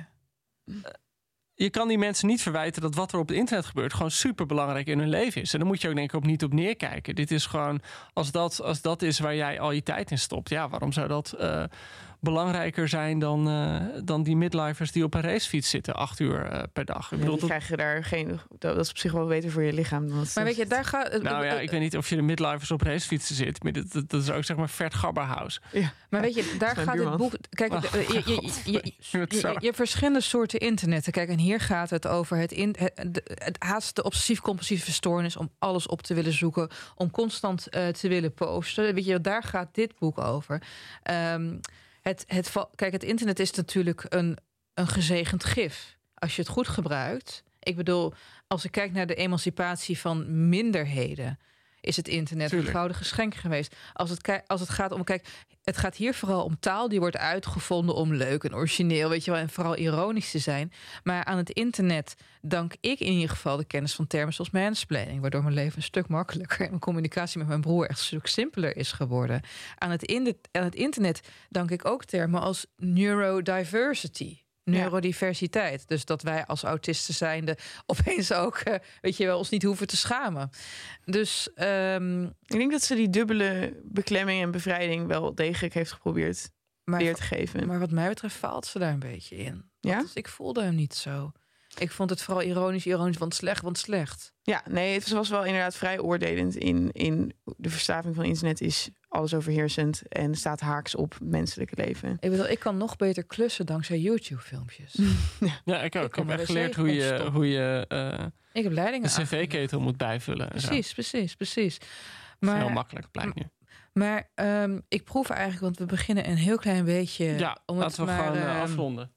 je kan die mensen niet verwijten dat wat er op het internet gebeurt gewoon super belangrijk in hun leven is. En daar moet je ook denk ik ook niet op neerkijken. Dit is gewoon, als dat, als dat is waar jij al je tijd in stopt, ja, waarom zou dat eh, belangrijker zijn dan, eh, dan die midlifers die op een racefiets zitten, acht uur eh, per dag? Ik Ja, bedoel, die dat, krijgen daar geen. Dat is op zich wel beter voor je lichaam. Dan Maar weet je, daar gaat... nou ja, ik weet niet of je de midlifers op racefietsen zit. Maar dat, dat, dat is ook zeg maar Vert Gabberhaus. Maar weet je, daar gaat het boek. Kijk, Oh, je, je, je, je, je, je- je hebt verschillende soorten internetten. Kijk, en hier gaat het over het, in, het, haast de obsessief-compulsieve stoornis om alles op te willen zoeken, om constant eh, te willen posten. Weet je, daar gaat dit boek over. Ehm, het, het, kijk, het internet is natuurlijk een, een gezegend gif. Als je het goed gebruikt. Ik bedoel, als ik kijk naar de emancipatie van minderheden, is het internet Tuurlijk. een gouden geschenk geweest. Als het, als het gaat om, kijk, het gaat hier vooral om taal die wordt uitgevonden om leuk en origineel, weet je wel, en vooral ironisch te zijn. Maar aan het internet dank ik in ieder geval de kennis van termen zoals mansplaining, waardoor mijn leven een stuk makkelijker en mijn communicatie met mijn broer echt een stuk simpeler is geworden. Aan het, in aan het internet dank ik ook termen als neurodiversity. Neurodiversiteit. Dus dat wij als autisten zijnde opeens ook, eh, weet je wel, ons niet hoeven te schamen. Dus ehm, Ik denk dat ze die dubbele beklemming en bevrijding wel degelijk heeft geprobeerd maar, weer te geven. maar wat mij betreft faalt ze daar een beetje in. Ja? Dus ik voelde hem niet zo. Ik vond het vooral ironisch, ironisch, want slecht, want slecht. Ja, nee, het was wel inderdaad vrij oordelend in, in de verslaving van internet is alles overheersend en staat haaks op menselijke leven. Ik bedoel, ik kan nog beter klussen dankzij YouTube-filmpjes. Ja, ik ook. Ik, heb echt geleerd hoe je, hoe je eh, ik heb leidingen de aangenomen. cv-ketel moet bijvullen. Precies, precies, precies. Heel Maar, makkelijk, blijkt nu. maar ehm, ik proef eigenlijk, want we beginnen een heel klein beetje... Ja, om het laten we maar, gewoon ehm, afronden.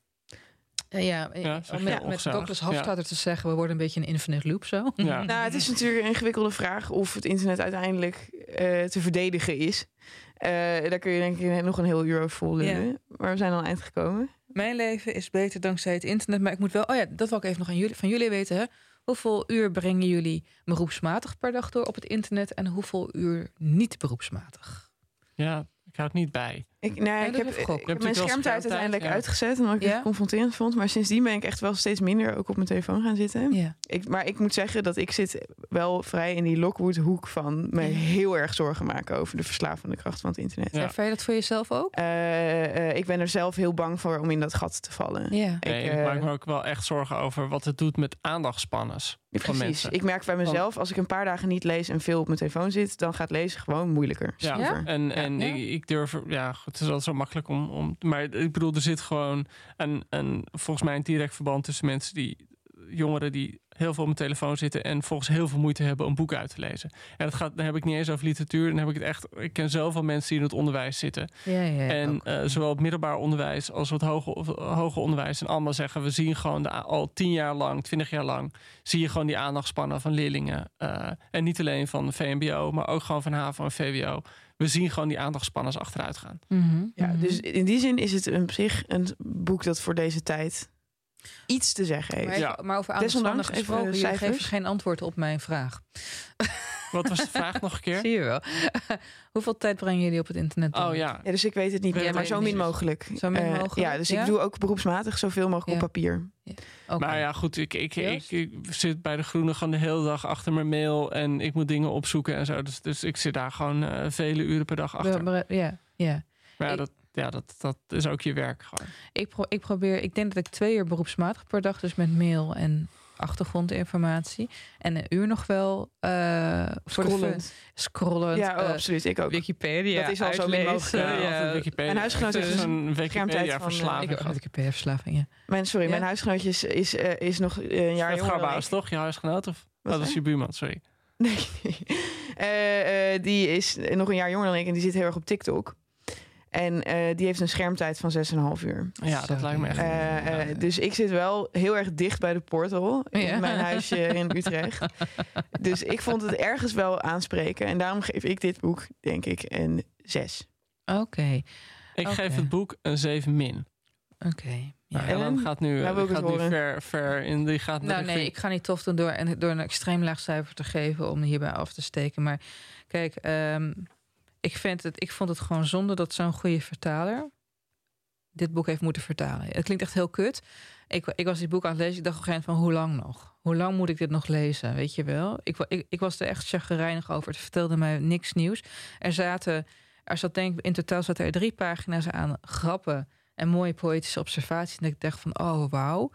Eh, ja, Ja, om met, met. Douglas Hofstadter te zeggen... we worden een beetje een infinite loop zo. Ja. Nou, het is natuurlijk een ingewikkelde vraag of het internet uiteindelijk eh, te verdedigen is. Eh, daar kun je denk ik nog een heel uur over vol lullen. Maar we zijn al eind gekomen. Mijn leven is beter dankzij het internet. Maar ik moet wel, oh ja, dat wil ik even nog aan jullie, van jullie weten. Hè? Hoeveel uur brengen jullie beroepsmatig per dag door op het internet en hoeveel uur niet beroepsmatig? Ja, ik hou het niet bij. Ik, nee, Ja, ik heb, ik hebt mijn schermtijd uiteindelijk ja. uitgezet. Omdat ik Ja? het confronterend vond. Maar sindsdien ben ik echt wel steeds minder ook op mijn telefoon gaan zitten. Ja. Ik, maar ik moet zeggen dat ik zit wel vrij in die Lockwood hoek van me heel erg zorgen maken over de verslavende kracht van het internet. Ja. Ervaar je dat voor jezelf ook? Eh, eh, ik ben er zelf heel bang voor om in dat gat te vallen. Ja. Nee, ik, eh, maak me ook wel echt zorgen over wat het doet met aandachtsspannes van Precies. mensen. Ik merk bij mezelf, als ik een paar dagen niet lees en veel op mijn telefoon zit, dan gaat lezen gewoon moeilijker. Ja. En, en Ja. Ik, ik durf, er- ja, goed, is altijd zo makkelijk om, om. Maar ik bedoel, er zit gewoon een, een, volgens mij een direct verband tussen mensen die, jongeren die heel veel op mijn telefoon zitten en volgens heel veel moeite hebben om boeken uit te lezen. En dat gaat, dan heb ik niet eens over literatuur, dan heb ik het echt. Ik ken zoveel mensen die in het onderwijs zitten. Ja, ja, En eh, zowel het middelbaar onderwijs als het hoger, hoger onderwijs. En allemaal zeggen, we zien gewoon de, al tien jaar lang, twintig jaar lang, zie je gewoon die aandachtspannen van leerlingen. Eh, en niet alleen van VMBO, maar ook gewoon van HAVO en VWO. We zien gewoon die aandachtspannen achteruit gaan. Mhm, Ja, mhm. dus in die zin is het op zich een boek dat voor deze tijd iets te zeggen heeft. Maar, even- Ja. maar over Desondanks aandacht gesproken, geven geen antwoord op mijn vraag. Wat was de vraag nog een keer? Zie je wel. Hoeveel tijd brengen jullie op het internet door? Oh ja. Ja, dus ik weet het niet meer, maar zo min mogelijk. Zo min Eh, mogelijk, ja, dus ja? ik doe ook beroepsmatig zoveel mogelijk Ja. op papier. Oké. Maar ja, goed, ik, ik, ik, zit bij de Groene gewoon de hele dag achter mijn mail. En ik moet dingen opzoeken en zo. Dus, dus ik zit daar gewoon eh, vele uren per dag achter. Ja, ja. Maar ja, ik- dat, ja dat, dat is ook je werk gewoon. Ik, pro- ik probeer, ik denk dat ik twee uur beroepsmatig per dag, dus met mail en achtergrondinformatie. En een uur nog wel eh voor de fun. Scrollend. scrollend. Ja, oh, eh, absoluut. Ik ook. Wikipedia. Dat is al zo mogelijk. Ja, Wikipedia. Mijn huisgenoot dus schermtijd van, Wikipedia-verslaving. Ik heb gehad. Wikipedia-verslaving, ja. Mijn, sorry, Ja? mijn huisgenootje is, is, eh, is nog een jaar jonger toch? Je huisgenoot? Of? Wat dat is je buurman, sorry. Nee. Die is nog een jaar jonger dan ik en die zit heel erg op TikTok. En eh, die heeft een schermtijd van 6,5 uur. Ja, dat lijkt me echt. Eh, eh, dus ik zit wel heel erg dicht bij de portal in Ja. mijn huisje in Utrecht. dus ik vond het ergens wel aanspreken. En daarom geef ik dit boek, denk ik, een 6. Oké, ik geef het boek een 7 min. oké. Ja. Nou, Ellen gaat nu, Nou, gaat nu horen. ver, ver in. Die gaat Nou nee, ik ga niet tof doen door, en door een extreem laag cijfer te geven om hierbij af te steken. Maar kijk, ehm, ik, vind het, ik vond het gewoon zonde dat zo'n goede vertaler dit boek heeft moeten vertalen. Het klinkt echt heel kut. Ik, ik was dit boek aan het lezen. Ik dacht op een gegeven moment van hoe lang nog? Hoe lang moet ik dit nog lezen? Weet je wel? Ik, ik was er echt chagrijnig over. Het vertelde mij niks nieuws. Er zaten, er zat denk ik, in totaal zaten er drie pagina's aan grappen en mooie poëtische observaties. En ik dacht van, oh wauw.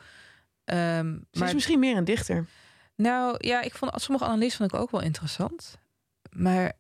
Ehm, Ze is misschien meer een dichter. nou ja, ik vond sommige analyses vond ik ook wel interessant. Maar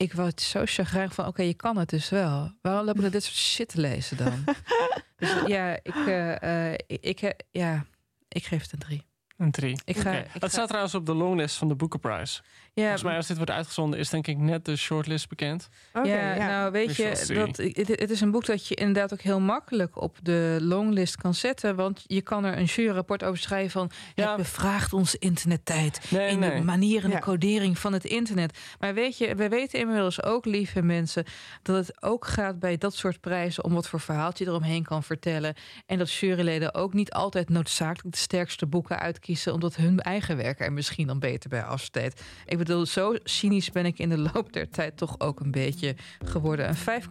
ik was zo chagrijnig van, oké, je kan het dus wel. Waarom loop ik naar dit soort shit te lezen dan? dus ja, ik, eh, eh, ik, ik, ja, ik geef het een drie. Een 3. Ik ga- ik ga- staat trouwens op de longlist van de Boekenprijs. Ja, Volgens mij als dit wordt uitgezonden is denk ik net de shortlist bekend. Oké, ja, nou weet We je, dat, het, het is een boek dat je inderdaad ook heel makkelijk op de longlist kan zetten. Want je kan er een juryrapport over schrijven van... Ja. het bevraagt onze internettijd. Nee, in nee. de manier en de Ja. codering van het internet. Maar weet je, we weten inmiddels ook, lieve mensen, dat het ook gaat bij dat soort prijzen om wat voor verhaaltje je eromheen kan vertellen. En dat juryleden ook niet altijd noodzakelijk de sterkste boeken omdat hun eigen werk er misschien dan beter bij afsteekt. Ik bedoel, zo cynisch ben ik in de loop der tijd toch ook een beetje geworden. Een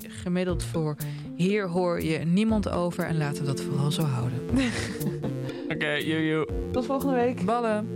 5,2 gemiddeld voor hier hoor je niemand over en laten we dat vooral zo houden. Oké, joe, joe. Tot volgende week. Ballen.